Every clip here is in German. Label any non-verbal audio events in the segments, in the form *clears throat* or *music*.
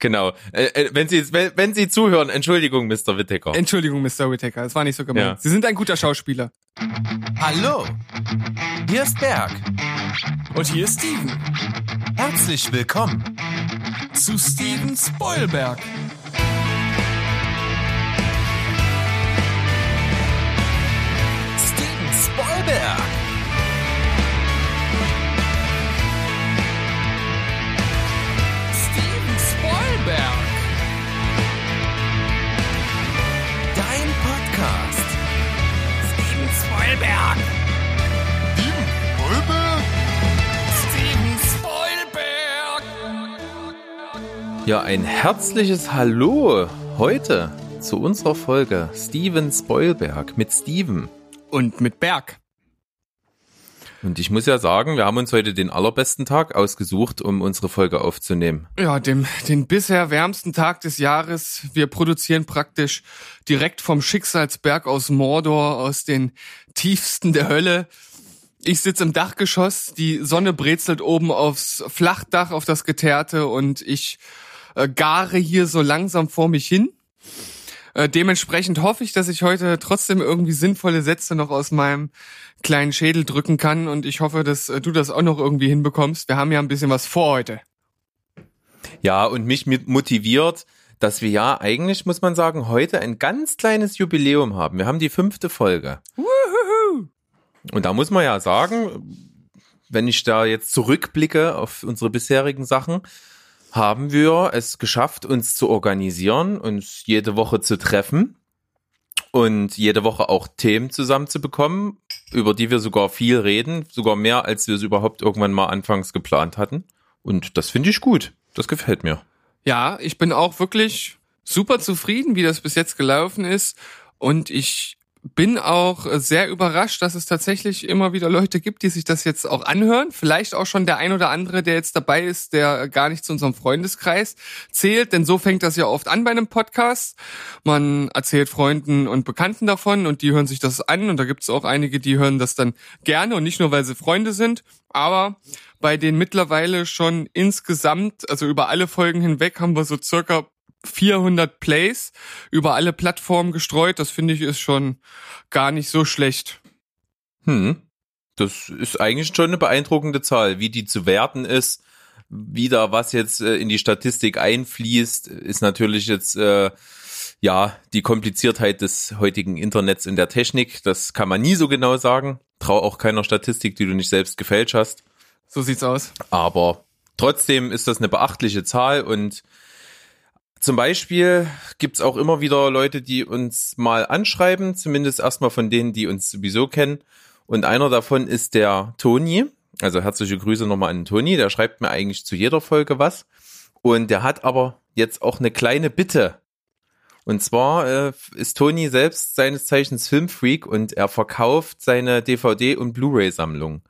Genau. Äh, äh, wenn Sie wenn, wenn Sie zuhören, Entschuldigung, Mr. Whittaker. Entschuldigung, Mr. Whittaker, es war nicht so gemeint. Ja. Sie sind ein guter Schauspieler. Hallo, hier ist Berg. Und hier ist Steven Herzlich willkommen. zu Steven Spoilberg. Steven Spoilberg. Spoilberg. Dein Podcast. Steven Spoilberg. Steven Spoilberg. Ja, ein herzliches Hallo heute zu unserer Folge Steven Spoilberg mit Steven. Und mit Berg. Und ich muss ja sagen, wir haben uns heute den allerbesten Tag ausgesucht, um unsere Folge aufzunehmen. Ja, dem, den bisher wärmsten Tag des Jahres. Wir produzieren praktisch direkt vom Schicksalsberg aus Mordor, aus den tiefsten der Hölle. Ich sitze im Dachgeschoss, die Sonne brezelt oben aufs Flachdach, auf das Geteerte und ich äh, gare hier so langsam vor mich hin. Äh, dementsprechend hoffe ich, dass ich heute trotzdem irgendwie sinnvolle Sätze noch aus meinem kleinen Schädel drücken kann und ich hoffe, dass äh, du das auch noch irgendwie hinbekommst. Wir haben ja ein bisschen was vor heute. Ja, und mich motiviert, dass wir ja eigentlich, muss man sagen, heute ein ganz kleines Jubiläum haben. Wir haben die fünfte Folge. Und da muss man ja sagen, wenn ich da jetzt zurückblicke auf unsere bisherigen Sachen, haben wir es geschafft, uns zu organisieren, uns jede Woche zu treffen und jede Woche auch Themen zusammenzubekommen, über die wir sogar viel reden, sogar mehr, als wir es überhaupt irgendwann mal anfangs geplant hatten. Und das finde ich gut. Das gefällt mir. Ja, ich bin auch wirklich super zufrieden, wie das bis jetzt gelaufen ist. Und ich bin auch sehr überrascht, dass es tatsächlich immer wieder Leute gibt, die sich das jetzt auch anhören. Vielleicht auch schon der ein oder andere, der jetzt dabei ist, der gar nicht zu unserem Freundeskreis zählt. Denn so fängt das ja oft an bei einem Podcast. Man erzählt Freunden und Bekannten davon und die hören sich das an. Und da gibt es auch einige, die hören das dann gerne und nicht nur, weil sie Freunde sind. Aber bei den mittlerweile schon insgesamt, also über alle Folgen hinweg, haben wir so circa 400 Plays über alle Plattformen gestreut. Das finde ich ist schon gar nicht so schlecht. Hm. Das ist eigentlich schon eine beeindruckende Zahl. Wie die zu werten ist, wie da was jetzt äh, in die Statistik einfließt, ist natürlich jetzt äh, ja die Kompliziertheit des heutigen Internets in der Technik. Das kann man nie so genau sagen. Trau auch keiner Statistik, die du nicht selbst gefälscht hast. So sieht's aus. Aber trotzdem ist das eine beachtliche Zahl und zum Beispiel gibt's auch immer wieder Leute, die uns mal anschreiben, zumindest erstmal von denen, die uns sowieso kennen. Und einer davon ist der Toni. Also herzliche Grüße nochmal an Toni. Der schreibt mir eigentlich zu jeder Folge was. Und der hat aber jetzt auch eine kleine Bitte. Und zwar äh, ist Toni selbst seines Zeichens Filmfreak und er verkauft seine DVD- und Blu-ray-Sammlung.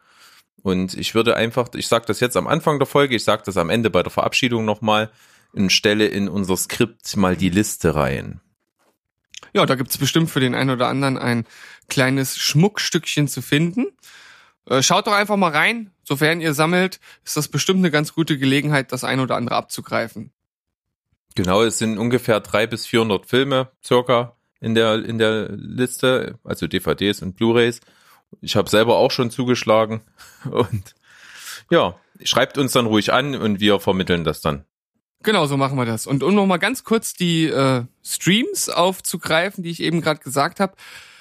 Und ich würde einfach, ich sage das jetzt am Anfang der Folge, ich sage das am Ende bei der Verabschiedung nochmal, und stelle in unser Skript mal die Liste rein. Ja, da gibt's bestimmt für den einen oder anderen ein kleines Schmuckstückchen zu finden. Äh, Schaut doch einfach mal rein. Sofern ihr sammelt, ist das bestimmt eine ganz gute Gelegenheit, das ein oder andere abzugreifen. Genau, es sind ungefähr drei bis 400 Filme circa in der, in der Liste, also DVDs und Blu-rays. Ich habe selber auch schon zugeschlagen *laughs* und ja, schreibt uns dann ruhig an und wir vermitteln das dann. Genau, so machen wir das. Und um noch mal ganz kurz die äh, Streams aufzugreifen, die ich eben gerade gesagt habe.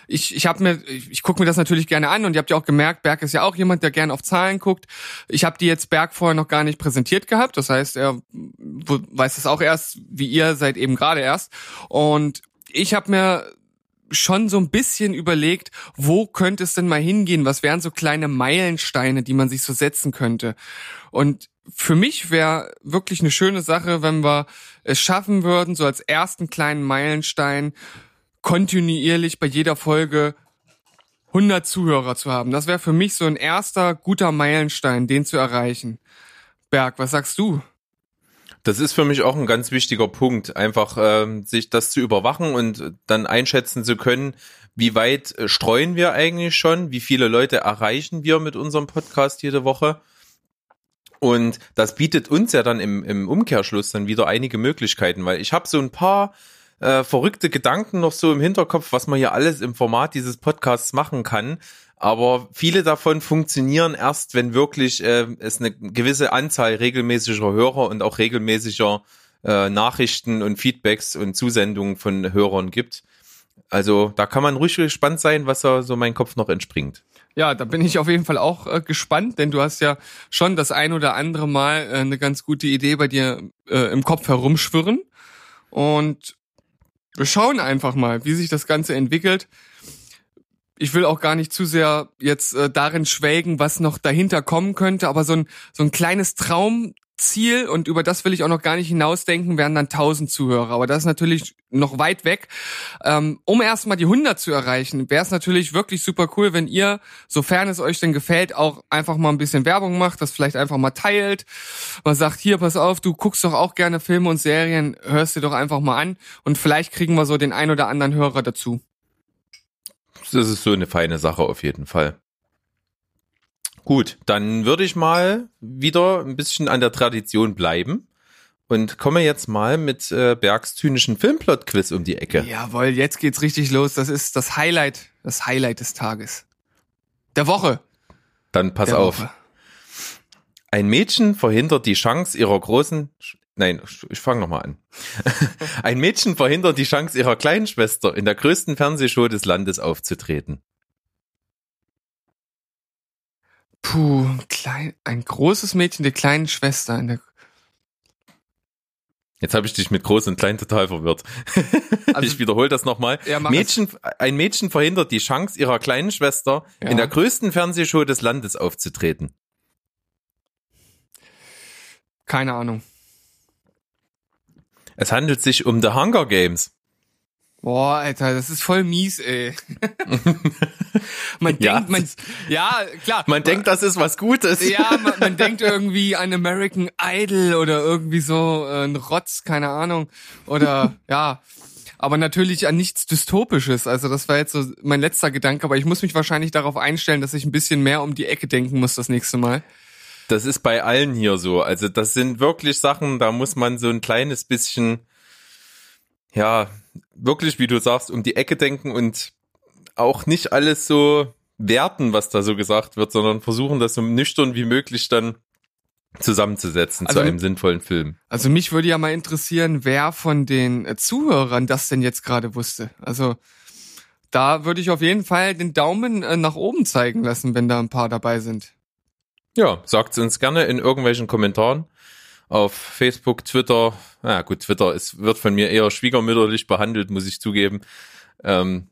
Ich, ich habe mir, ich, ich gucke mir das natürlich gerne an und ihr habt ja auch gemerkt, Berg ist ja auch jemand, der gerne auf Zahlen guckt. Ich habe die jetzt Berg vorher noch gar nicht präsentiert gehabt. Das heißt, er weiß es auch erst, wie ihr seid eben gerade erst. Und ich habe mir schon so ein bisschen überlegt, wo könnte es denn mal hingehen? Was wären so kleine Meilensteine, die man sich so setzen könnte? Und für mich wäre wirklich eine schöne Sache, wenn wir es schaffen würden, so als ersten kleinen Meilenstein kontinuierlich bei jeder Folge 100 Zuhörer zu haben. Das wäre für mich so ein erster guter Meilenstein, den zu erreichen. Berg, was sagst du? Das ist für mich auch ein ganz wichtiger Punkt, einfach ähm, sich das zu überwachen und dann einschätzen zu können, wie weit äh, streuen wir eigentlich schon, wie viele Leute erreichen wir mit unserem Podcast jede Woche Und das bietet uns ja dann im, im Umkehrschluss dann wieder einige Möglichkeiten, weil ich habe so ein paar äh, verrückte Gedanken noch so im Hinterkopf, was man hier alles im Format dieses Podcasts machen kann. Aber viele davon funktionieren erst, wenn wirklich äh, es eine gewisse Anzahl regelmäßiger Hörer und auch regelmäßiger äh, Nachrichten und Feedbacks und Zusendungen von Hörern gibt. Also da kann man ruhig gespannt sein, was da so mein Kopf noch entspringt. Ja, da bin ich auf jeden Fall auch äh, gespannt, denn du hast ja schon das ein oder andere Mal äh, eine ganz gute Idee bei dir äh, im Kopf herumschwirren. Und wir schauen einfach mal, wie sich das Ganze entwickelt. Ich will auch gar nicht zu sehr jetzt äh, darin schwelgen, was noch dahinter kommen könnte, aber so ein, so ein kleines Traumziel und über das will ich auch noch gar nicht hinausdenken, wären dann 1000 Zuhörer. Aber das ist natürlich noch weit weg. Ähm, um erstmal die 100 zu erreichen, wäre es natürlich wirklich super cool, wenn ihr, sofern es euch denn gefällt, auch einfach mal ein bisschen Werbung macht, das vielleicht einfach mal teilt. Man sagt, hier, pass auf, du guckst doch auch gerne Filme und Serien, hörst dir doch einfach mal an und vielleicht kriegen wir so den ein oder anderen Hörer dazu. Das ist so eine feine Sache auf jeden Fall. Gut, dann würde ich mal wieder ein bisschen an der Tradition bleiben und komme jetzt mal mit äh, Bergs zynischen Filmplot-Quiz um die Ecke. Jawohl, jetzt geht's richtig los. Das ist das Highlight, das Highlight des Tages. Der Woche. Dann pass Der auf. Woche. Ein Mädchen verhindert die Chance ihrer großen. Nein, ich fange nochmal an. *laughs* Ein Mädchen verhindert die Chance ihrer kleinen Schwester, in der größten Fernsehshow des Landes aufzutreten. Puh, klein, ein großes Mädchen der kleinen Schwester in der Jetzt habe ich dich mit groß und klein total verwirrt. *laughs* Also- ich wiederhole das nochmal. Ja, Mädchen, ein Mädchen verhindert die Chance ihrer kleinen Schwester, Ja. in der größten Fernsehshow des Landes aufzutreten. keine Ahnung. Es handelt sich um The Hunger Games. Boah, Alter, das ist voll mies, ey. *laughs* man Ja. denkt, man, ja, klar. Man denkt, das ist was Gutes. ja, man, man denkt irgendwie an American Idol oder irgendwie so äh, ein Rotz, keine Ahnung. Oder *laughs* ja, aber natürlich an nichts Dystopisches. Also das war jetzt so mein letzter Gedanke, aber ich muss mich wahrscheinlich darauf einstellen, dass ich ein bisschen mehr um die Ecke denken muss das nächste Mal. Das ist bei allen hier so. Also das sind wirklich Sachen, da muss man so ein kleines bisschen, ja, wirklich, wie du sagst, um die Ecke denken und auch nicht alles so werten, was da so gesagt wird, sondern versuchen, das so nüchtern wie möglich dann zusammenzusetzen Also- zu einem sinnvollen Film. Also mich würde ja mal interessieren, wer von den äh, Zuhörern das denn jetzt gerade wusste. Also da würde ich auf jeden Fall den Daumen äh, nach oben zeigen lassen, wenn da ein paar dabei sind. Ja, sagt uns gerne in irgendwelchen Kommentaren auf Facebook, Twitter. Na gut, Twitter ist, wird von mir eher schwiegermütterlich behandelt, muss ich zugeben. Ähm,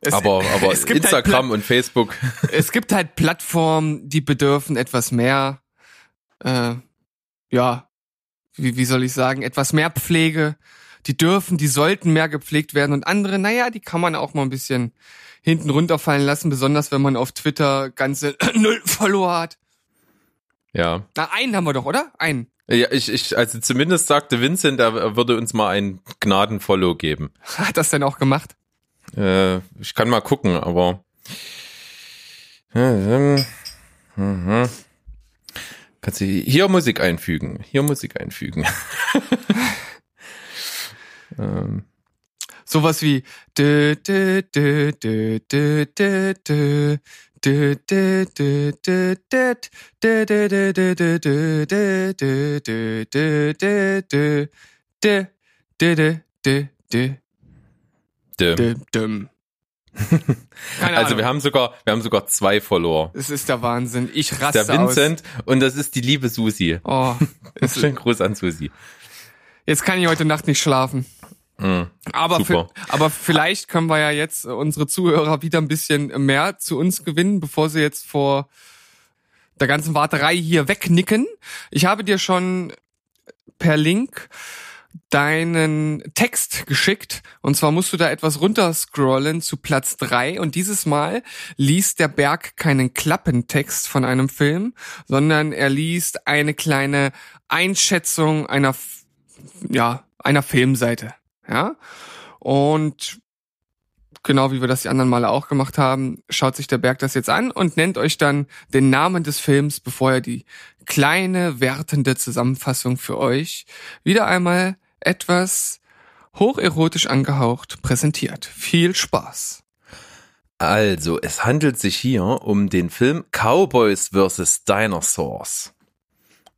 Es, aber *laughs* aber es gibt Instagram und Facebook. Halt, *laughs* es gibt halt Plattformen, die bedürfen etwas mehr, äh, ja, wie, wie soll ich sagen, etwas mehr Pflege. Die dürfen, die sollten mehr gepflegt werden und andere, naja, die kann man auch mal ein bisschen hinten runterfallen lassen, besonders wenn man auf Twitter ganze *clears throat* null Follower hat. Ja. Na, einen haben wir doch, oder? Einen. Ja, ich, ich, also zumindest sagte Vincent, er würde uns mal ein Gnadenfollow geben. *laughs* Hat das denn auch gemacht? Äh, ich kann mal gucken, aber. Mhm. Kannst du hier Musik einfügen? Hier Musik einfügen. *laughs* ähm, Sowas wie dö, dö, dö, dö, dö, dö, dö. also wir haben sogar, wir haben sogar zwei Follower. Es ist der Wahnsinn. Ich raste aus. Der Vincent aus. und das ist die liebe Susi. Oh, schönen Gruß an Susi. Jetzt kann ich heute Nacht nicht schlafen. Mhm. Aber, für, aber vielleicht können wir ja jetzt äh, unsere Zuhörer wieder ein bisschen mehr zu uns gewinnen, bevor sie jetzt vor der ganzen Warterei hier wegnicken. Ich habe dir schon per Link deinen Text geschickt und zwar musst du da etwas runterscrollen zu Platz drei und dieses Mal liest der Berg keinen Klappentext von einem Film, sondern er liest eine kleine Einschätzung einer ja, einer Filmseite, ja? Und genau wie wir das die anderen Male auch gemacht haben, schaut sich der Berg das jetzt an und nennt euch dann den Namen des Films, bevor er die kleine wertende Zusammenfassung für euch wieder einmal etwas hocherotisch angehaucht präsentiert. Viel Spaß. Also, es handelt sich hier um den Film Cowboys vs. Dinosaurs.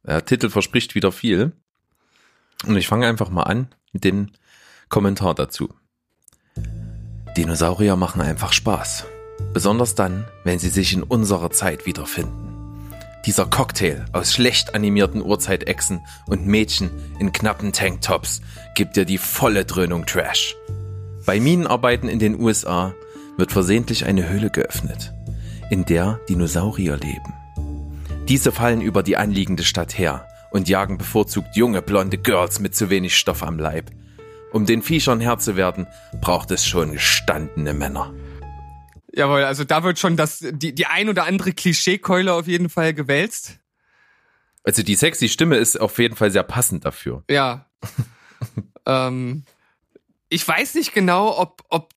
Der Titel verspricht wieder viel. Und ich fange einfach mal an mit dem Kommentar dazu. Dinosaurier machen einfach Spaß. Besonders dann, wenn sie sich in unserer Zeit wiederfinden. Dieser Cocktail aus schlecht animierten Urzeitechsen und Mädchen in knappen Tanktops gibt dir die volle Dröhnung Trash. Bei Minenarbeiten in den USA wird versehentlich eine Höhle geöffnet, in der Dinosaurier leben. Diese fallen über die anliegende Stadt her und jagen bevorzugt junge blonde Girls mit zu wenig Stoff am Leib. Um den Viechern Herr zu werden, braucht es schon gestandene Männer. Jawohl, also da wird schon das, die, die ein oder andere Klischeekeule auf jeden Fall gewälzt. Also die sexy Stimme ist auf jeden Fall sehr passend dafür. Ja. *laughs* ähm, ich weiß nicht genau, ob, ob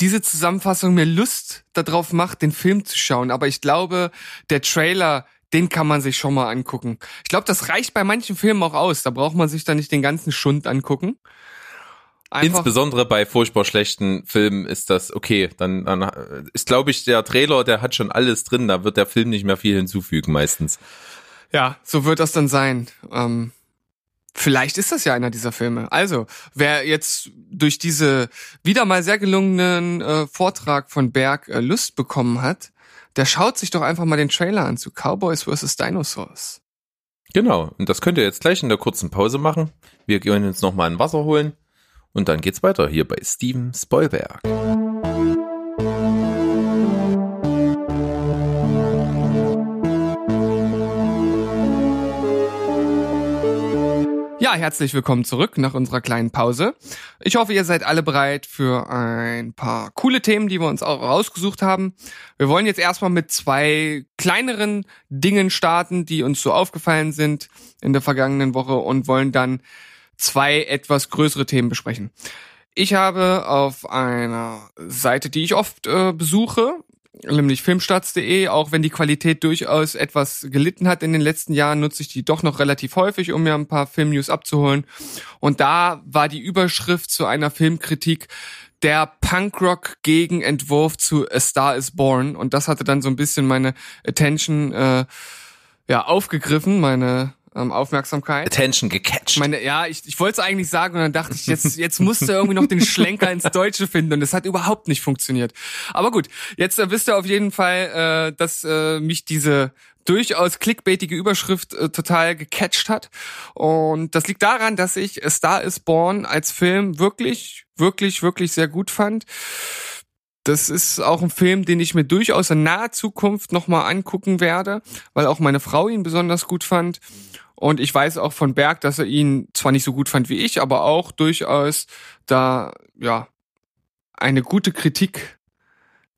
diese Zusammenfassung mir Lust darauf macht, den Film zu schauen, aber ich glaube, der Trailer, den kann man sich schon mal angucken. Ich glaube, das reicht bei manchen Filmen auch aus. Da braucht man sich da nicht den ganzen Schund angucken. Einfach, Insbesondere bei furchtbar schlechten Filmen ist das okay. Dann, dann ist, glaube ich, der Trailer, der hat schon alles drin. Da wird der Film nicht mehr viel hinzufügen meistens. ja, so wird das dann sein. Ähm, vielleicht ist das ja einer dieser Filme. Also, wer jetzt durch diese wieder mal sehr gelungenen äh, Vortrag von Berg äh, Lust bekommen hat, der schaut sich doch einfach mal den Trailer an zu Cowboys vs. Dinosaurs. Genau. Und das könnt ihr jetzt gleich in der kurzen Pause machen. Wir gehen uns nochmal ein Wasser holen. Und dann geht's weiter hier bei Steven Spoilberg. Ja, herzlich willkommen zurück nach unserer kleinen Pause. Ich hoffe, ihr seid alle bereit für ein paar coole Themen, die wir uns auch rausgesucht haben. Wir wollen jetzt erstmal mit zwei kleineren Dingen starten, die uns so aufgefallen sind in der vergangenen Woche und wollen dann zwei etwas größere Themen besprechen. Ich habe auf einer Seite, die ich oft äh, besuche, nämlich filmstarts.de, auch wenn die Qualität durchaus etwas gelitten hat in den letzten Jahren, nutze ich die doch noch relativ häufig, um mir ein paar Filmnews abzuholen. Und da war die Überschrift zu einer Filmkritik der Punkrock Gegenentwurf zu A Star is Born und das hatte dann so ein bisschen meine Attention äh, ja aufgegriffen, meine ähm, Aufmerksamkeit. Attention gecatcht. Meine, ja, ich, ich wollte es eigentlich sagen und dann dachte ich, jetzt, jetzt musst du irgendwie noch den Schlenker ins Deutsche finden und es hat überhaupt nicht funktioniert. Aber gut, jetzt äh, wisst ihr auf jeden Fall, äh, dass äh, mich diese durchaus clickbaitige Überschrift äh, total gecatcht hat. Und das liegt daran, dass ich A Star is Born als Film wirklich, wirklich, wirklich sehr gut fand. Das ist auch ein Film, den ich mir durchaus in naher Zukunft nochmal angucken werde, weil auch meine Frau ihn besonders gut fand. Und ich weiß auch von Berg, dass er ihn zwar nicht so gut fand wie ich, aber auch durchaus da, ja, eine gute Kritik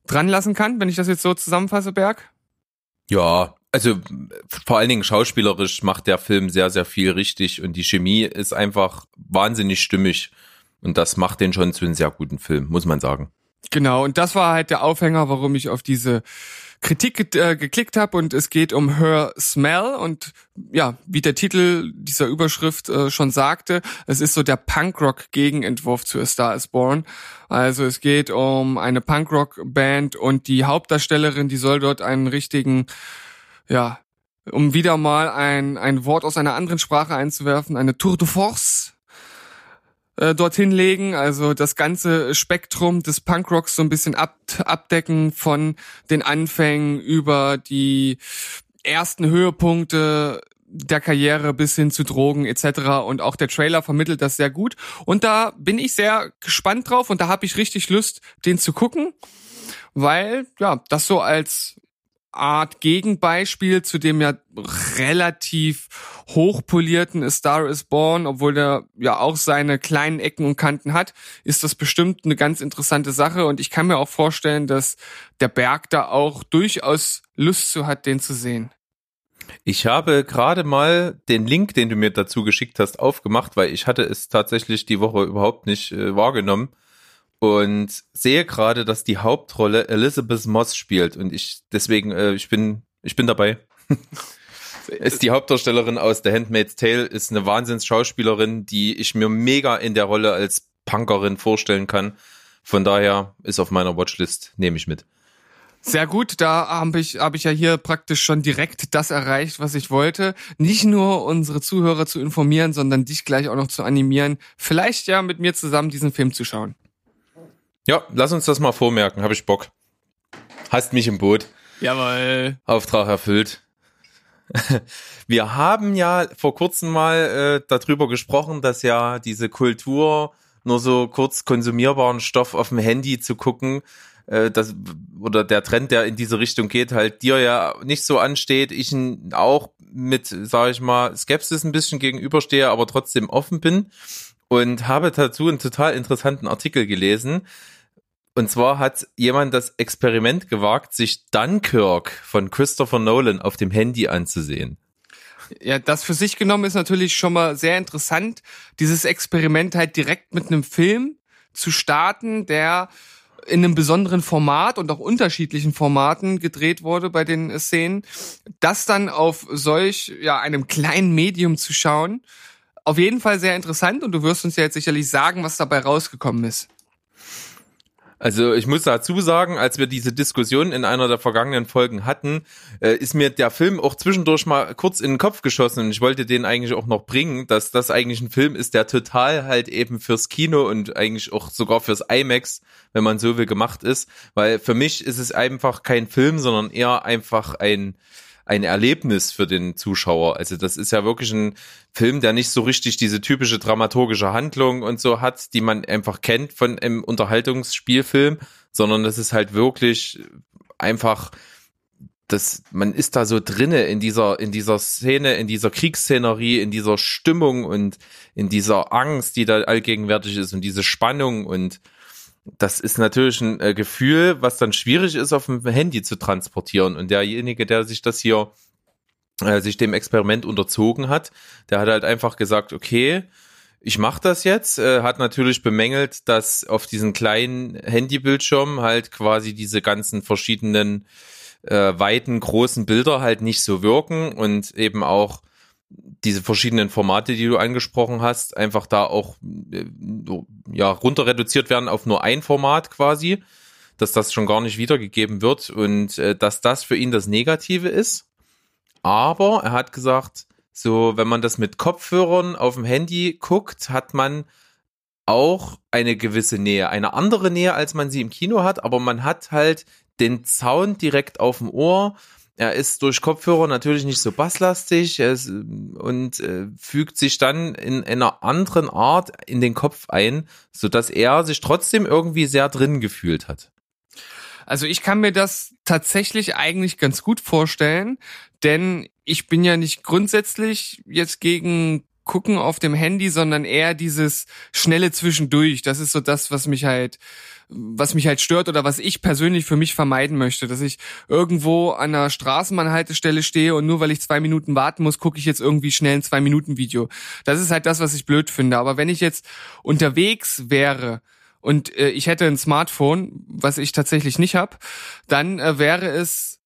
dran lassen kann, wenn ich das jetzt so zusammenfasse, Berg. Ja, also vor allen Dingen schauspielerisch macht der Film sehr, sehr viel richtig und die Chemie ist einfach wahnsinnig stimmig. Und das macht den schon zu einem sehr guten Film, muss man sagen. Genau, und das war halt der Aufhänger, warum ich auf diese Kritik äh, geklickt habe und es geht um Her Smell. Und ja, wie der Titel dieser Überschrift äh, schon sagte, es ist so der Punkrock-Gegenentwurf zu A Star is Born. Also es geht um eine Punkrock-Band und die Hauptdarstellerin, die soll dort einen richtigen, ja, um wieder mal ein, ein Wort aus einer anderen Sprache einzuwerfen, eine Tour de Force äh, dorthin legen, also das ganze Spektrum des Punkrocks so ein bisschen ab, abdecken von den Anfängen über die ersten Höhepunkte der Karriere bis hin zu Drogen etc. Und auch der Trailer vermittelt das sehr gut. Und da bin ich sehr gespannt drauf und da habe ich richtig Lust, den zu gucken, weil ja das so als Art Gegenbeispiel zu dem ja relativ hochpolierten A Star is Born, obwohl der ja auch seine kleinen Ecken und Kanten hat, ist das bestimmt eine ganz interessante Sache und ich kann mir auch vorstellen, dass der Berg da auch durchaus Lust zu hat, den zu sehen. Ich habe gerade mal den Link, den du mir dazu geschickt hast, aufgemacht, weil ich hatte es tatsächlich die Woche überhaupt nicht äh, wahrgenommen. Und sehe gerade, dass die Hauptrolle Elizabeth Moss spielt und ich deswegen äh, ich bin ich bin dabei. *laughs* ist die Hauptdarstellerin aus The Handmaid's Tale, ist eine Wahnsinns-Schauspielerin, die ich mir mega in der Rolle als Punkerin vorstellen kann. Von daher ist auf meiner Watchlist, nehme ich mit. Sehr gut, da habe ich, hab ich ja hier praktisch schon direkt das erreicht, was ich wollte. Nicht nur unsere Zuhörer zu informieren, sondern dich gleich auch noch zu animieren, vielleicht ja mit mir zusammen diesen Film zu schauen. Ja, lass uns das mal vormerken, habe ich Bock. Hast mich im Boot. Jawohl. Auftrag erfüllt. *laughs* Wir haben ja vor kurzem mal äh, darüber gesprochen, dass ja diese Kultur nur so kurz konsumierbaren Stoff auf dem Handy zu gucken, äh, das, oder der Trend, der in diese Richtung geht, halt dir ja nicht so ansteht, ich auch mit, sage ich mal, Skepsis ein bisschen gegenüberstehe, aber trotzdem offen bin und habe dazu einen total interessanten Artikel gelesen. Und zwar hat jemand das Experiment gewagt, sich Dunkirk von Christopher Nolan auf dem Handy anzusehen. Ja, das für sich genommen ist natürlich schon mal sehr interessant, dieses Experiment halt direkt mit einem Film zu starten, der in einem besonderen Format und auch unterschiedlichen Formaten gedreht wurde bei den Szenen, das dann auf solch ja einem kleinen Medium zu schauen, auf jeden Fall sehr interessant und du wirst uns ja jetzt sicherlich sagen, was dabei rausgekommen ist. Also ich muss dazu sagen, als wir diese Diskussion in einer der vergangenen Folgen hatten, äh, ist mir der Film auch zwischendurch mal kurz in den Kopf geschossen und ich wollte den eigentlich auch noch bringen, dass das eigentlich ein Film ist, der total halt eben fürs Kino und eigentlich auch sogar fürs IMAX, wenn man so will, gemacht ist. Weil für mich ist es einfach kein Film, sondern eher einfach ein ein Erlebnis für den Zuschauer. Also das ist ja wirklich ein Film, der nicht so richtig diese typische dramaturgische Handlung und so hat, die man einfach kennt von einem Unterhaltungsspielfilm, sondern das ist halt wirklich einfach das, man ist da so drinne in dieser, in dieser Szene, in dieser Kriegsszenerie, in dieser Stimmung und in dieser Angst, die da allgegenwärtig ist und diese Spannung und das ist natürlich ein äh, Gefühl, was dann schwierig ist, auf dem Handy zu transportieren. Und derjenige, der sich das hier, äh, sich dem Experiment unterzogen hat, der hat halt einfach gesagt, okay, ich mache das jetzt, äh, hat natürlich bemängelt, dass auf diesen kleinen Handybildschirm halt quasi diese ganzen verschiedenen äh, weiten, großen Bilder halt nicht so wirken und eben auch diese verschiedenen Formate, die du angesprochen hast, einfach da auch äh, ja runter reduziert werden auf nur ein Format quasi, dass das schon gar nicht wiedergegeben wird und äh, dass das für ihn das Negative ist. Aber er hat gesagt, so wenn man das mit Kopfhörern auf dem Handy guckt, hat man auch eine gewisse Nähe, eine andere Nähe, als man sie im Kino hat, aber man hat halt den Sound direkt auf dem Ohr er ist durch Kopfhörer natürlich nicht so basslastig ist, und äh, fügt sich dann in einer anderen Art in den Kopf ein, so dass er sich trotzdem irgendwie sehr drin gefühlt hat. Also ich kann mir das tatsächlich eigentlich ganz gut vorstellen, denn ich bin ja nicht grundsätzlich jetzt gegen gucken auf dem Handy, sondern eher dieses schnelle Zwischendurch. Das ist so das, was mich halt was mich halt stört oder was ich persönlich für mich vermeiden möchte, dass ich irgendwo an einer Straßenbahnhaltestelle stehe und nur weil ich zwei Minuten warten muss, gucke ich jetzt irgendwie schnell ein zwei Minuten Video. Das ist halt das, was ich blöd finde. Aber wenn ich jetzt unterwegs wäre und äh, ich hätte ein Smartphone, was ich tatsächlich nicht habe, dann äh, wäre es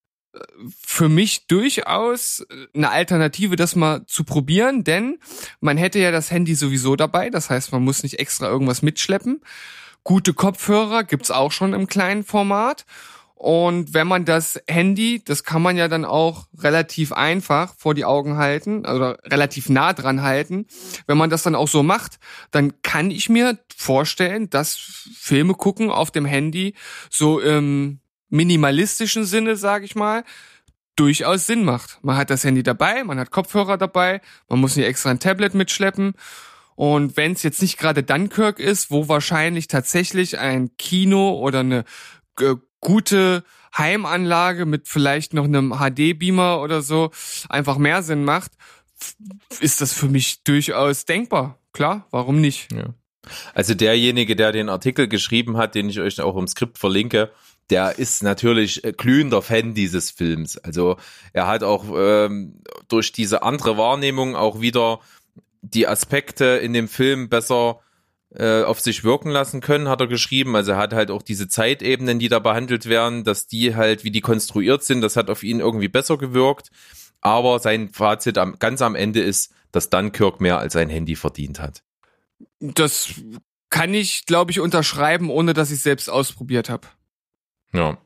für mich durchaus eine Alternative, das mal zu probieren, denn man hätte ja das Handy sowieso dabei, das heißt, man muss nicht extra irgendwas mitschleppen. Gute Kopfhörer gibt's auch schon im kleinen Format. Und wenn man das Handy, das kann man ja dann auch relativ einfach vor die Augen halten oder relativ nah dran halten. Wenn man das dann auch so macht, dann kann ich mir vorstellen, dass Filme gucken auf dem Handy so im minimalistischen Sinne, sage ich mal, durchaus Sinn macht. Man hat das Handy dabei, man hat Kopfhörer dabei, man muss nicht extra ein Tablet mitschleppen und wenn es jetzt nicht gerade Dunkirk ist, wo wahrscheinlich tatsächlich ein Kino oder eine äh, gute Heimanlage mit vielleicht noch einem HD-Beamer oder so einfach mehr Sinn macht, ist das für mich durchaus denkbar. Klar, warum nicht? Ja. Also derjenige, der den Artikel geschrieben hat, den ich euch auch im Skript verlinke, der ist natürlich äh, glühender Fan dieses Films. Also er hat auch ähm, durch diese andere Wahrnehmung auch wieder die Aspekte in dem Film besser äh, auf sich wirken lassen können, hat er geschrieben. Also er hat halt auch diese Zeitebenen, die da behandelt werden, dass die halt, wie die konstruiert sind, das hat auf ihn irgendwie besser gewirkt. Aber sein Fazit am, ganz am Ende ist, dass Dunkirk mehr als ein Handy verdient hat. Das kann ich, glaube ich, unterschreiben, ohne dass ich selbst ausprobiert habe. Ja.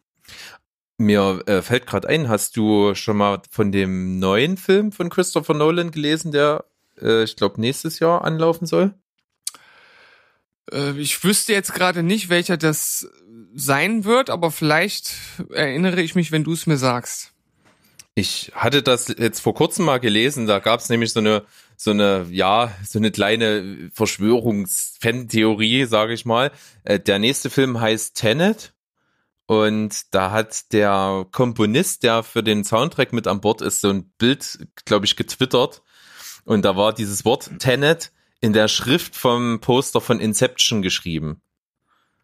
Mir äh, fällt gerade ein, hast du schon mal von dem neuen Film von Christopher Nolan gelesen, der, äh, ich glaube, nächstes Jahr anlaufen soll? Äh, ich wüsste jetzt gerade nicht, welcher das sein wird, aber vielleicht erinnere ich mich, wenn du es mir sagst. Ich hatte das jetzt vor kurzem mal gelesen, da gab es nämlich so eine, so eine, ja, so eine kleine Verschwörungs-Fan-Theorie, sage ich mal. Äh, der nächste Film heißt Tenet und da hat der Komponist, der für den Soundtrack mit an Bord ist, so ein Bild, glaube ich, getwittert und da war dieses Wort Tenet in der Schrift vom Poster von Inception geschrieben.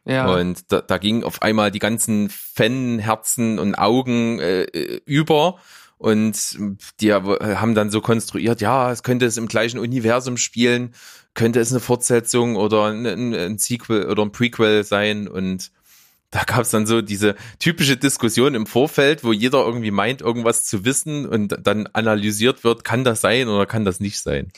Ja. Und da, da ging auf einmal die ganzen Fanherzen und Augen äh, über und die haben dann so konstruiert, ja, es könnte es im gleichen Universum spielen, könnte es eine Fortsetzung oder ein, ein Sequel oder ein Prequel sein und da gab es dann so diese typische Diskussion im Vorfeld, wo jeder irgendwie meint, irgendwas zu wissen und dann analysiert wird, kann das sein oder kann das nicht sein.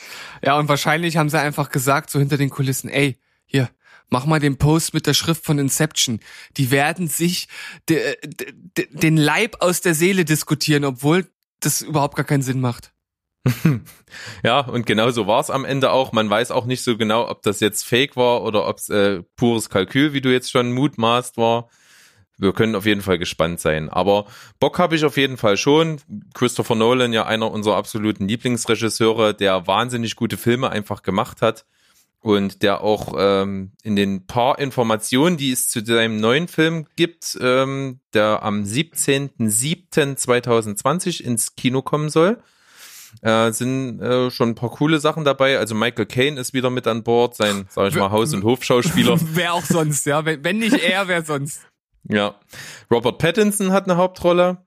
Ja, und wahrscheinlich haben sie einfach gesagt, so hinter den Kulissen, ey, hier, mach mal den Post mit der Schrift von Inception. Die werden sich de, de, de, den Leib aus der Seele diskutieren, obwohl das überhaupt gar keinen Sinn macht. Ja, und genau so war es am Ende auch. Man weiß auch nicht so genau, ob das jetzt Fake war oder ob es äh, pures Kalkül, wie du jetzt schon mutmaßt war. Wir können auf jeden Fall gespannt sein. Aber Bock habe ich auf jeden Fall schon. Christopher Nolan, ja einer unserer absoluten Lieblingsregisseure, der wahnsinnig gute Filme einfach gemacht hat und der auch ähm, in den paar Informationen, die es zu seinem neuen Film gibt, ähm, der am 17.07.2020 ins Kino kommen soll, äh, sind äh, schon ein paar coole Sachen dabei. Also Michael Caine ist wieder mit an Bord, sein, sag ich mal, Haus- und Hofschauspieler. *laughs* wer auch sonst, ja. Wenn, wenn nicht er, wer sonst. Ja. Robert Pattinson hat eine Hauptrolle.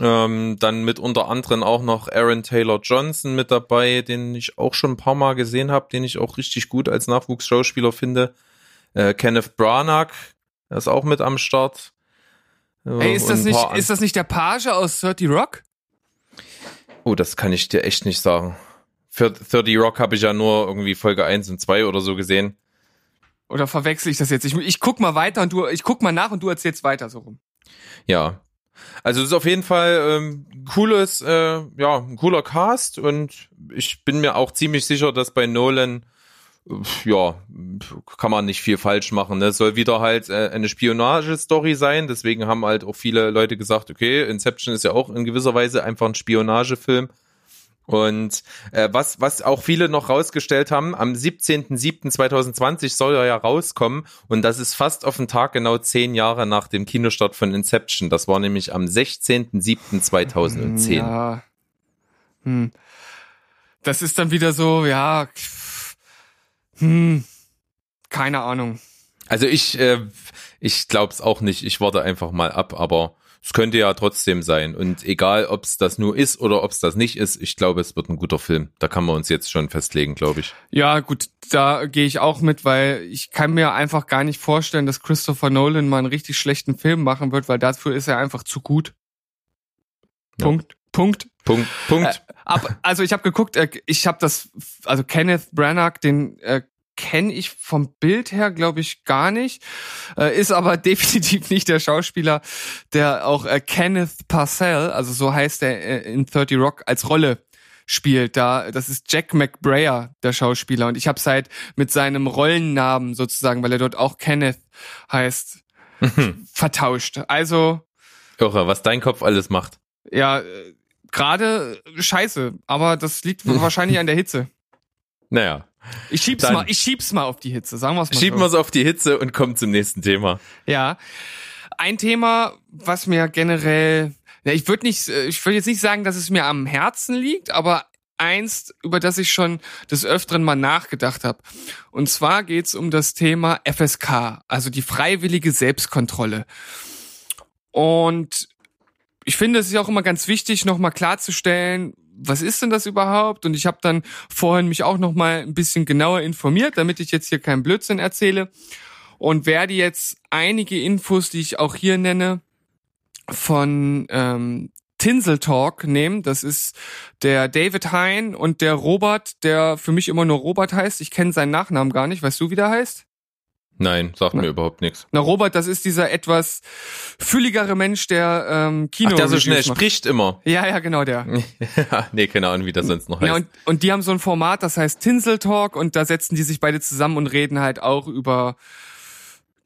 Ähm, dann mit unter anderem auch noch Aaron Taylor Johnson mit dabei, den ich auch schon ein paar Mal gesehen habe, den ich auch richtig gut als Nachwuchsschauspieler finde. Äh, Kenneth Branagh ist auch mit am Start. Äh, Ey, ist das nicht, ist das nicht der Page aus 30 Rock? Oh, das kann ich dir echt nicht sagen. Für 30 Rock habe ich ja nur irgendwie Folge 1 und 2 oder so gesehen. Oder verwechsel ich das jetzt? Ich, ich guck mal weiter und du, ich guck mal nach und du erzählst weiter so rum. Ja. Also es ist auf jeden Fall ähm, cooles, äh, ja, ein cooler Cast und ich bin mir auch ziemlich sicher, dass bei Nolan ja, kann man nicht viel falsch machen. Ne? Es soll wieder halt äh, eine Spionagestory sein. Deswegen haben halt auch viele Leute gesagt, okay, Inception ist ja auch in gewisser Weise einfach ein Spionagefilm. Und äh, was, was auch viele noch rausgestellt haben, am 17.07.2020 soll er ja rauskommen und das ist fast auf den Tag genau zehn Jahre nach dem Kinostart von Inception. Das war nämlich am 16.07.2010. Ja. Hm. Das ist dann wieder so, ja. Hm. Keine Ahnung. Also ich, äh, ich glaube es auch nicht. Ich warte einfach mal ab, aber es könnte ja trotzdem sein. Und egal, ob es das nur ist oder ob es das nicht ist, ich glaube, es wird ein guter Film. Da kann man uns jetzt schon festlegen, glaube ich. Ja, gut, da gehe ich auch mit, weil ich kann mir einfach gar nicht vorstellen, dass Christopher Nolan mal einen richtig schlechten Film machen wird, weil dafür ist er einfach zu gut. Ja. Punkt. Punkt. Punkt. Punkt. Äh, ab, also ich habe geguckt, äh, ich habe das, also Kenneth Branagh, den äh, kenne ich vom Bild her, glaube ich, gar nicht. Äh, ist aber *laughs* definitiv nicht der Schauspieler, der auch äh, Kenneth Parcell, also so heißt er äh, in 30 Rock, als Rolle spielt. Da, das ist Jack McBrayer, der Schauspieler. Und ich habe halt mit seinem Rollennamen sozusagen, weil er dort auch Kenneth heißt, vertauscht. Also, Irre, was dein Kopf alles macht. ja, gerade scheiße, aber das liegt *laughs* wahrscheinlich an der Hitze. Naja, Ich schieb's Dann- mal, ich schieb's mal auf die Hitze, sagen wir's mal schieben so. wir es auf die Hitze und kommen zum nächsten Thema. Ja. Ein Thema, was mir generell, ja, ich würde nicht, äh, ich würde jetzt nicht sagen, dass es mir am Herzen liegt, aber eins, über das ich schon des Öfteren mal nachgedacht habe. Und zwar geht's um das Thema FSK, also die freiwillige Selbstkontrolle. Und ich finde, es ist auch immer ganz wichtig, nochmal klarzustellen, was ist denn das überhaupt? Und ich habe dann vorhin mich auch noch mal ein bisschen genauer informiert, damit ich jetzt hier keinen Blödsinn erzähle und werde jetzt einige Infos, die ich auch hier nenne, von ähm, Tinsel Talk nehmen. Das ist der David Hein und der Robert, der für mich immer nur Robert heißt. Ich kenne seinen Nachnamen gar nicht. Weißt du, wie der heißt? Nein, sagt mir überhaupt nichts. Na, Robert, das ist dieser etwas fülligere Mensch, der ähm, Kino. Ach, der so schnell macht. spricht immer. Ja, ja, genau der. *laughs* nee, keine Ahnung, wie das sonst noch heißt. Ja, und, und die haben so ein Format, das heißt Tinsel Talk und da setzen die sich beide zusammen und reden halt auch über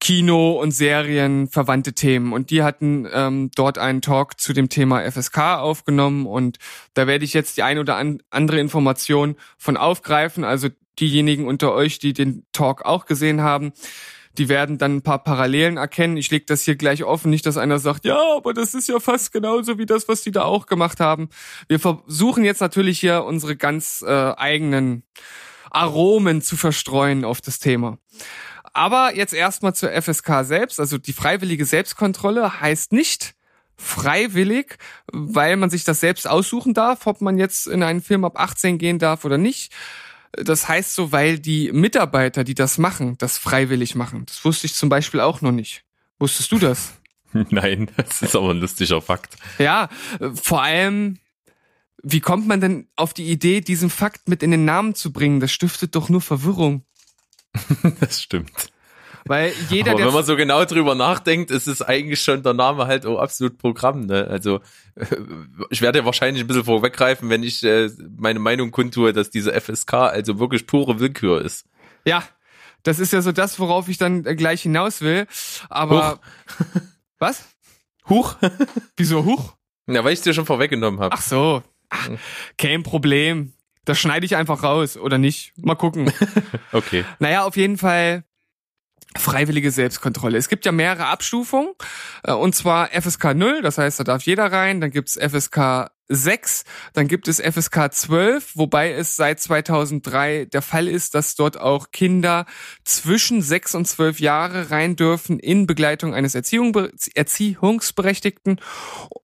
Kino und Serien verwandte Themen. Und die hatten ähm, dort einen Talk zu dem Thema FSK aufgenommen und da werde ich jetzt die ein oder an, andere Information von aufgreifen. Also diejenigen unter euch, die den Talk auch gesehen haben, die werden dann ein paar Parallelen erkennen. Ich lege das hier gleich offen, nicht, dass einer sagt, ja, aber das ist ja fast genauso wie das, was die da auch gemacht haben. Wir versuchen jetzt natürlich hier unsere ganz äh, eigenen Aromen zu verstreuen auf das Thema. Aber jetzt erstmal zur FSK selbst. Also die freiwillige Selbstkontrolle heißt nicht freiwillig, weil man sich das selbst aussuchen darf, ob man jetzt in einen Film ab 18 gehen darf oder nicht. Das heißt so, weil die Mitarbeiter, die das machen, das freiwillig machen. Das wusste ich zum Beispiel auch noch nicht. Wusstest du das? *laughs* Nein, das ist aber ein lustiger Fakt. Ja, vor allem, wie kommt man denn auf die Idee, diesen Fakt mit in den Namen zu bringen? Das stiftet doch nur Verwirrung. *laughs* Das stimmt. Weil jeder, aber wenn man so genau drüber nachdenkt, ist es eigentlich schon der Name halt auch absolut Programm. Ne? Also äh, ich werde ja wahrscheinlich ein bisschen vorweggreifen, wenn ich äh, meine Meinung kundtue, dass diese FSK also wirklich pure Willkür ist. Ja, das ist ja so das, worauf ich dann gleich hinaus will. Aber *laughs* was? Huch. Wieso Huch? Ja, weil ich es dir schon vorweggenommen habe. Ach so. Ach, kein Problem. Das schneide ich einfach raus oder nicht. Mal gucken. *laughs* Okay. naja, auf jeden Fall freiwillige Selbstkontrolle. Es gibt ja mehrere Abstufungen. äh, Und zwar FSK 0, das heißt, da darf jeder rein. Dann gibt's FSK 6, dann gibt es FSK 12, wobei es seit 2003 der Fall ist, dass dort auch Kinder zwischen 6 und 12 Jahre rein dürfen in Begleitung eines Erziehung, Erziehungsberechtigten.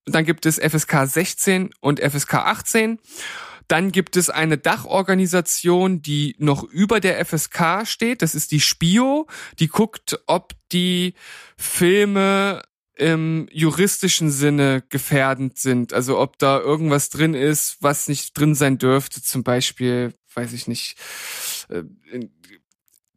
Dann gibt es FSK 16 und FSK 18. Dann gibt es eine Dachorganisation, die noch über der FSK steht. Das ist die Spio. Die guckt, ob die Filme im juristischen Sinne gefährdend sind. Also ob da irgendwas drin ist, was nicht drin sein dürfte. Zum Beispiel, weiß ich nicht, äh,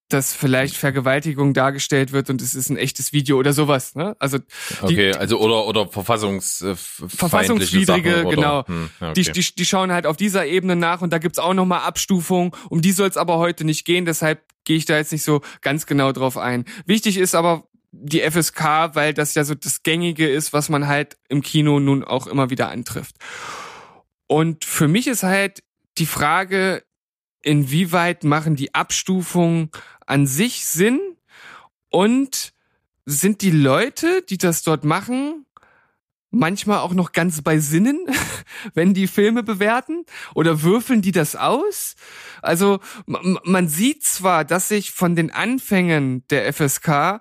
dass vielleicht Vergewaltigung dargestellt wird und es ist ein echtes Video oder sowas. Ne? Also die, Okay, also oder oder verfassungs äh, Verfassungswidrige, Sachen, oder, genau. Hm, ja, Die, okay. die, die schauen halt auf dieser Ebene nach und da gibt's auch nochmal Abstufungen. Um die soll es aber heute nicht gehen, deshalb gehe ich da jetzt nicht so ganz genau drauf ein. Wichtig ist aber die FSK, weil das ja so das Gängige ist, was man halt im Kino nun auch immer wieder antrifft. Und für mich ist halt die Frage, inwieweit machen die Abstufungen an sich Sinn und sind die Leute, die das dort machen, manchmal auch noch ganz bei Sinnen, *laughs* wenn die Filme bewerten? Oder würfeln die das aus? Also man sieht zwar, dass sich von den Anfängen der FSK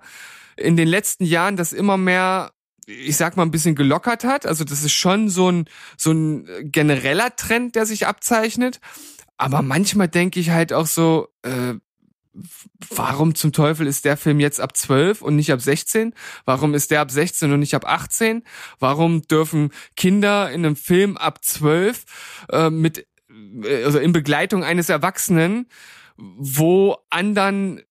in den letzten Jahren das immer mehr ich sag mal, ein bisschen gelockert hat. Also das ist schon so ein, so ein genereller Trend, der sich abzeichnet. Aber manchmal denke ich halt auch so, äh, warum zum Teufel ist der Film jetzt ab 12 und nicht ab 16? Warum ist der ab 16 und nicht ab 18? Warum dürfen Kinder in einem Film ab 12 äh, mit äh, also in Begleitung eines Erwachsenen, wo anderen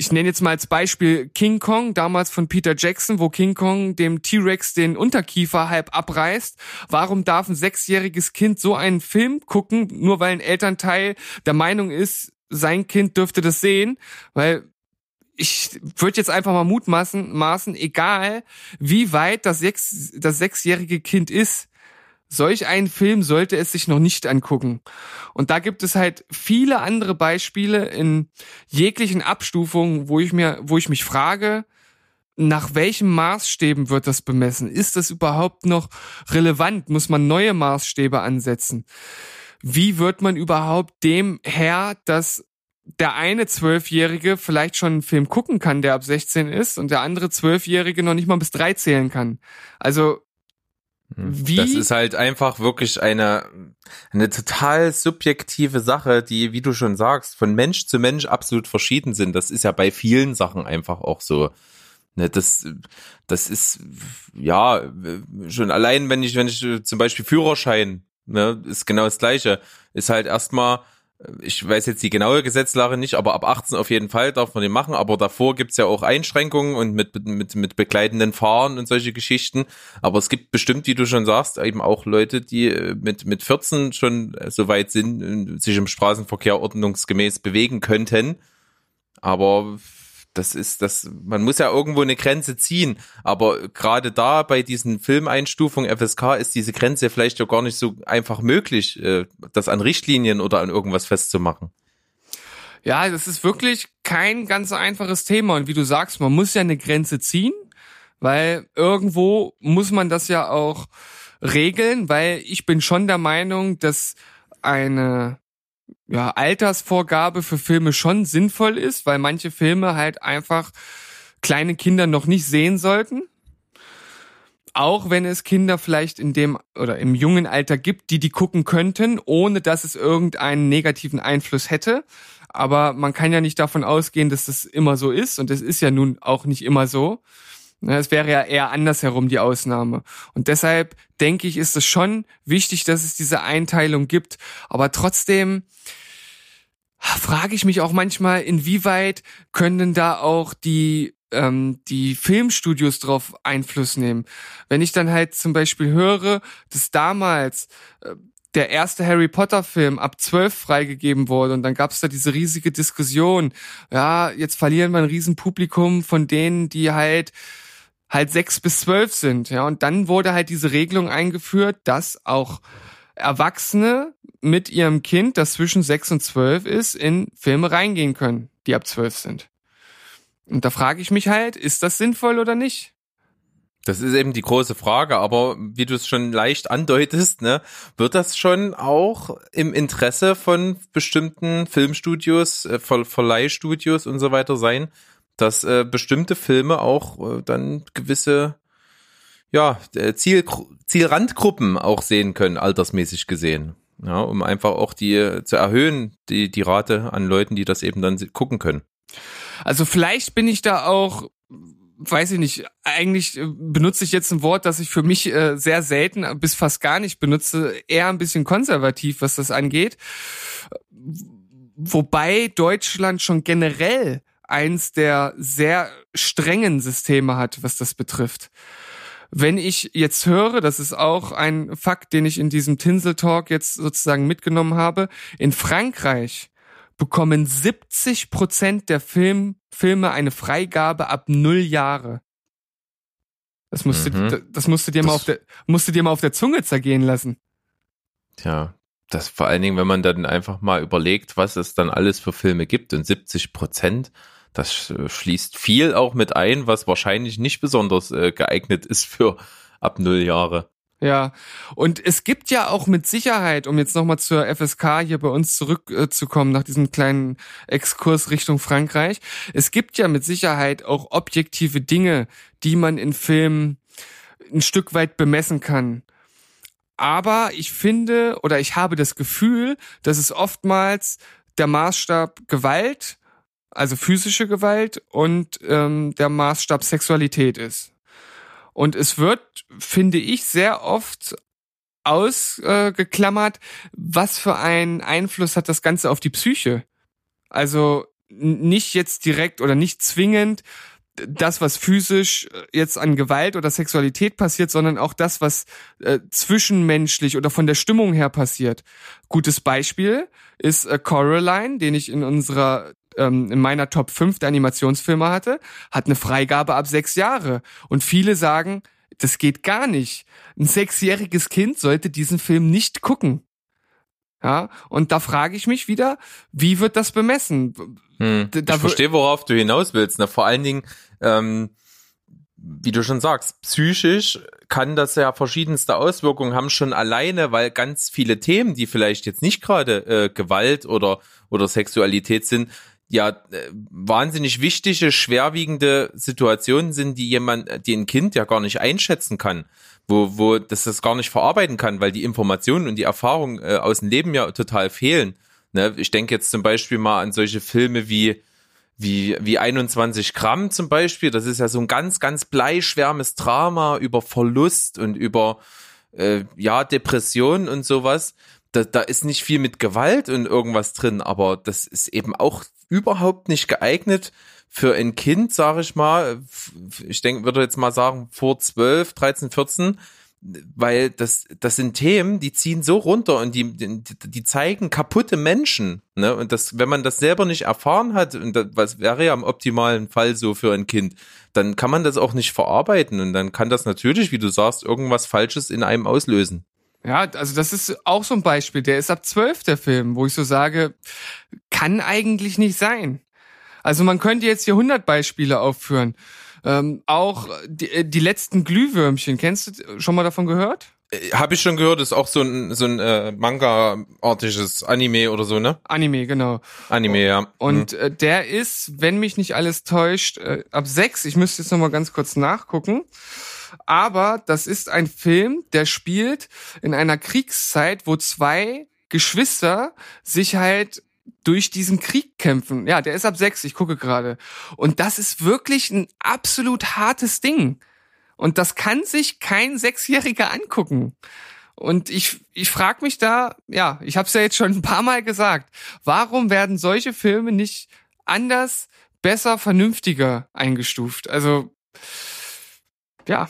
ich nenne jetzt mal als Beispiel King Kong, damals von Peter Jackson, wo King Kong dem T-Rex den Unterkiefer halb abreißt. Warum darf ein sechsjähriges Kind so einen Film gucken, nur weil ein Elternteil der Meinung ist, sein Kind dürfte das sehen? Weil ich würde jetzt einfach mal mutmaßen, maßen, egal wie weit das, sechs, das sechsjährige Kind ist, solch einen Film sollte es sich noch nicht angucken. Und da gibt es halt viele andere Beispiele in jeglichen Abstufungen, wo ich mir, wo ich mich frage, nach welchen Maßstäben wird das bemessen? Ist das überhaupt noch relevant? Muss man neue Maßstäbe ansetzen? Wie wird man überhaupt dem Herr, dass der eine Zwölfjährige vielleicht schon einen Film gucken kann, der ab 16 ist, und der andere Zwölfjährige noch nicht mal bis drei zählen kann? Also Wie? Das ist halt einfach wirklich eine, eine total subjektive Sache, die, wie du schon sagst, von Mensch zu Mensch absolut verschieden sind. Das ist ja bei vielen Sachen einfach auch so. Ne, das, das ist, ja, schon allein, wenn ich, wenn ich zum Beispiel Führerschein, ne, ist genau das Gleiche. Ist halt erstmal, ich weiß jetzt die genaue Gesetzlage nicht, aber ab 18 auf jeden Fall darf man den machen, aber davor gibt's ja auch Einschränkungen und mit, mit, mit begleitenden Fahren und solche Geschichten. Aber es gibt bestimmt, wie du schon sagst, eben auch Leute, die äh, mit, mit 14 schon so weit sind, sich im Straßenverkehr ordnungsgemäß bewegen könnten. Aber das ist das, man muss ja irgendwo eine Grenze ziehen, aber gerade da bei diesen Filmeinstufungen FSK ist diese Grenze vielleicht ja gar nicht so einfach möglich, äh, das an Richtlinien oder an irgendwas festzumachen. Ja, das ist wirklich kein ganz einfaches Thema und wie du sagst, man muss ja eine Grenze ziehen, weil irgendwo muss man das ja auch regeln, weil ich bin schon der Meinung, dass eine ja, Altersvorgabe für Filme schon sinnvoll ist, weil manche Filme halt einfach kleine Kinder noch nicht sehen sollten. Auch wenn es Kinder vielleicht in dem oder im jungen Alter gibt, die die gucken könnten, ohne dass es irgendeinen negativen Einfluss hätte. Aber man kann ja nicht davon ausgehen, dass das immer so ist. Und es ist ja nun auch nicht immer so. Es wäre ja eher andersherum die Ausnahme. Und deshalb denke ich, ist es schon wichtig, dass es diese Einteilung gibt. Aber trotzdem frage ich mich auch manchmal, inwieweit können da auch die ähm, die Filmstudios drauf Einfluss nehmen. Wenn ich dann halt zum Beispiel höre, dass damals äh, der erste Harry Potter Film ab zwölf freigegeben wurde und dann gab es da diese riesige Diskussion. Ja, jetzt verlieren wir ein Riesenpublikum von denen, die halt halt sechs bis zwölf sind. Ja, und dann wurde halt diese Regelung eingeführt, dass auch Erwachsene mit ihrem Kind, das zwischen sechs und zwölf ist, in Filme reingehen können, die ab zwölf sind. Und da frage ich mich halt, ist das sinnvoll oder nicht? Das ist eben die große Frage, aber wie du es schon leicht andeutest, ne, wird das schon auch im Interesse von bestimmten Filmstudios, äh, Ver Verleihstudios und so weiter sein, dass äh, bestimmte Filme auch äh, dann gewisse ja, äh, Ziel, Zielrandgruppen auch sehen können, altersmäßig gesehen. Ja, um einfach auch die äh, zu erhöhen, die, die Rate an Leuten, die das eben dann gucken können. Also vielleicht bin ich da auch, weiß ich nicht, eigentlich äh, benutze ich jetzt ein Wort, das ich für mich äh, sehr selten bis fast gar nicht benutze, eher ein bisschen konservativ, was das angeht. Wobei Deutschland schon generell eins der sehr strengen Systeme hat, was das betrifft. Wenn ich jetzt höre, das ist auch ein Fakt, den ich in diesem Tinsel Talk jetzt sozusagen mitgenommen habe, in Frankreich bekommen 70 Prozent der Film, Filme eine Freigabe ab null Jahre. Das musst, mhm. du, das musst du dir das mal auf der, musst du dir mal auf der Zunge zergehen lassen. Tja, das vor allen Dingen, wenn man dann einfach mal überlegt, was es dann alles für Filme gibt und 70 Prozent, das äh, schließt viel auch mit ein, was wahrscheinlich nicht besonders äh, geeignet ist für ab null Jahre. Ja, und es gibt ja auch mit Sicherheit, um jetzt nochmal zur FSK hier bei uns zurückzukommen, nach diesem kleinen Exkurs Richtung Frankreich, es gibt ja mit Sicherheit auch objektive Dinge, die man in Filmen ein Stück weit bemessen kann. Aber ich finde oder ich habe das Gefühl, dass es oftmals der Maßstab Gewalt also physische Gewalt und ähm, der Maßstab Sexualität ist. Und es wird, finde ich, sehr oft ausgeklammert, äh, was für einen Einfluss hat das Ganze auf die Psyche. Also nicht jetzt direkt oder nicht zwingend das, was physisch äh, jetzt an Gewalt oder Sexualität passiert, sondern auch das, was äh, zwischenmenschlich oder von der Stimmung her passiert. Gutes Beispiel ist äh, Coraline, den ich in unserer ähm, in meiner Top 5 der Animationsfilme hatte, hat eine Freigabe ab sechs Jahre. Und viele sagen, das geht gar nicht. Ein sechsjähriges Kind sollte diesen Film nicht gucken. Ja, und da frage ich mich wieder, wie wird das bemessen? Hm. Da ich verstehe, worauf du hinaus willst. Na, vor allen Dingen, ähm, wie du schon sagst, psychisch kann das ja verschiedenste Auswirkungen haben, schon alleine, weil ganz viele Themen, die vielleicht jetzt nicht gerade äh, Gewalt oder, oder Sexualität sind, ja äh, wahnsinnig wichtige, schwerwiegende Situationen sind, die jemand, die ein Kind ja gar nicht einschätzen kann, wo, wo das das gar nicht verarbeiten kann, weil die Informationen und die Erfahrungen äh, aus dem Leben ja total fehlen. Ne? Ich denke jetzt zum Beispiel mal an solche Filme wie wie, wie 21 Gramm zum Beispiel. Das ist ja so ein ganz, ganz bleischwärmes Drama über Verlust und über äh, ja, Depression und sowas. Da, da ist nicht viel mit Gewalt und irgendwas drin, aber das ist eben auch überhaupt nicht geeignet für ein Kind, sage ich mal. Ich denke, würde jetzt mal sagen, vor 12, 13, 14, weil das, das sind Themen, die ziehen so runter und die, die, die zeigen kaputte Menschen. Ne? Und das, wenn man das selber nicht erfahren hat, und das, was wäre ja im optimalen Fall so für ein Kind, dann kann man das auch nicht verarbeiten und dann kann das natürlich, wie du sagst, irgendwas Falsches in einem auslösen. Ja, also das ist auch so ein Beispiel. Der ist ab zwölf der Film, wo ich so sage, kann eigentlich nicht sein. Also man könnte jetzt hier 100 Beispiele aufführen. Ähm, auch die, äh, die letzten Glühwürmchen, kennst du schon mal davon gehört? Habe ich schon gehört, ist auch so ein, so ein äh, Manga-artiges Anime oder so, ne? Anime, genau. Anime, ja. Und äh, der ist, wenn mich nicht alles täuscht, äh, ab sechs. Ich müsste jetzt noch mal ganz kurz nachgucken. Aber das ist ein Film, der spielt in einer Kriegszeit, wo zwei Geschwister sich halt durch diesen Krieg kämpfen. Ja, der ist ab sechs, ich gucke gerade. Und das ist wirklich ein absolut hartes Ding. Und das kann sich kein Sechsjähriger angucken. Und ich, ich frage mich da, ja, ich habe es ja jetzt schon ein paar Mal gesagt, warum werden solche Filme nicht anders, besser, vernünftiger eingestuft? Also, ja.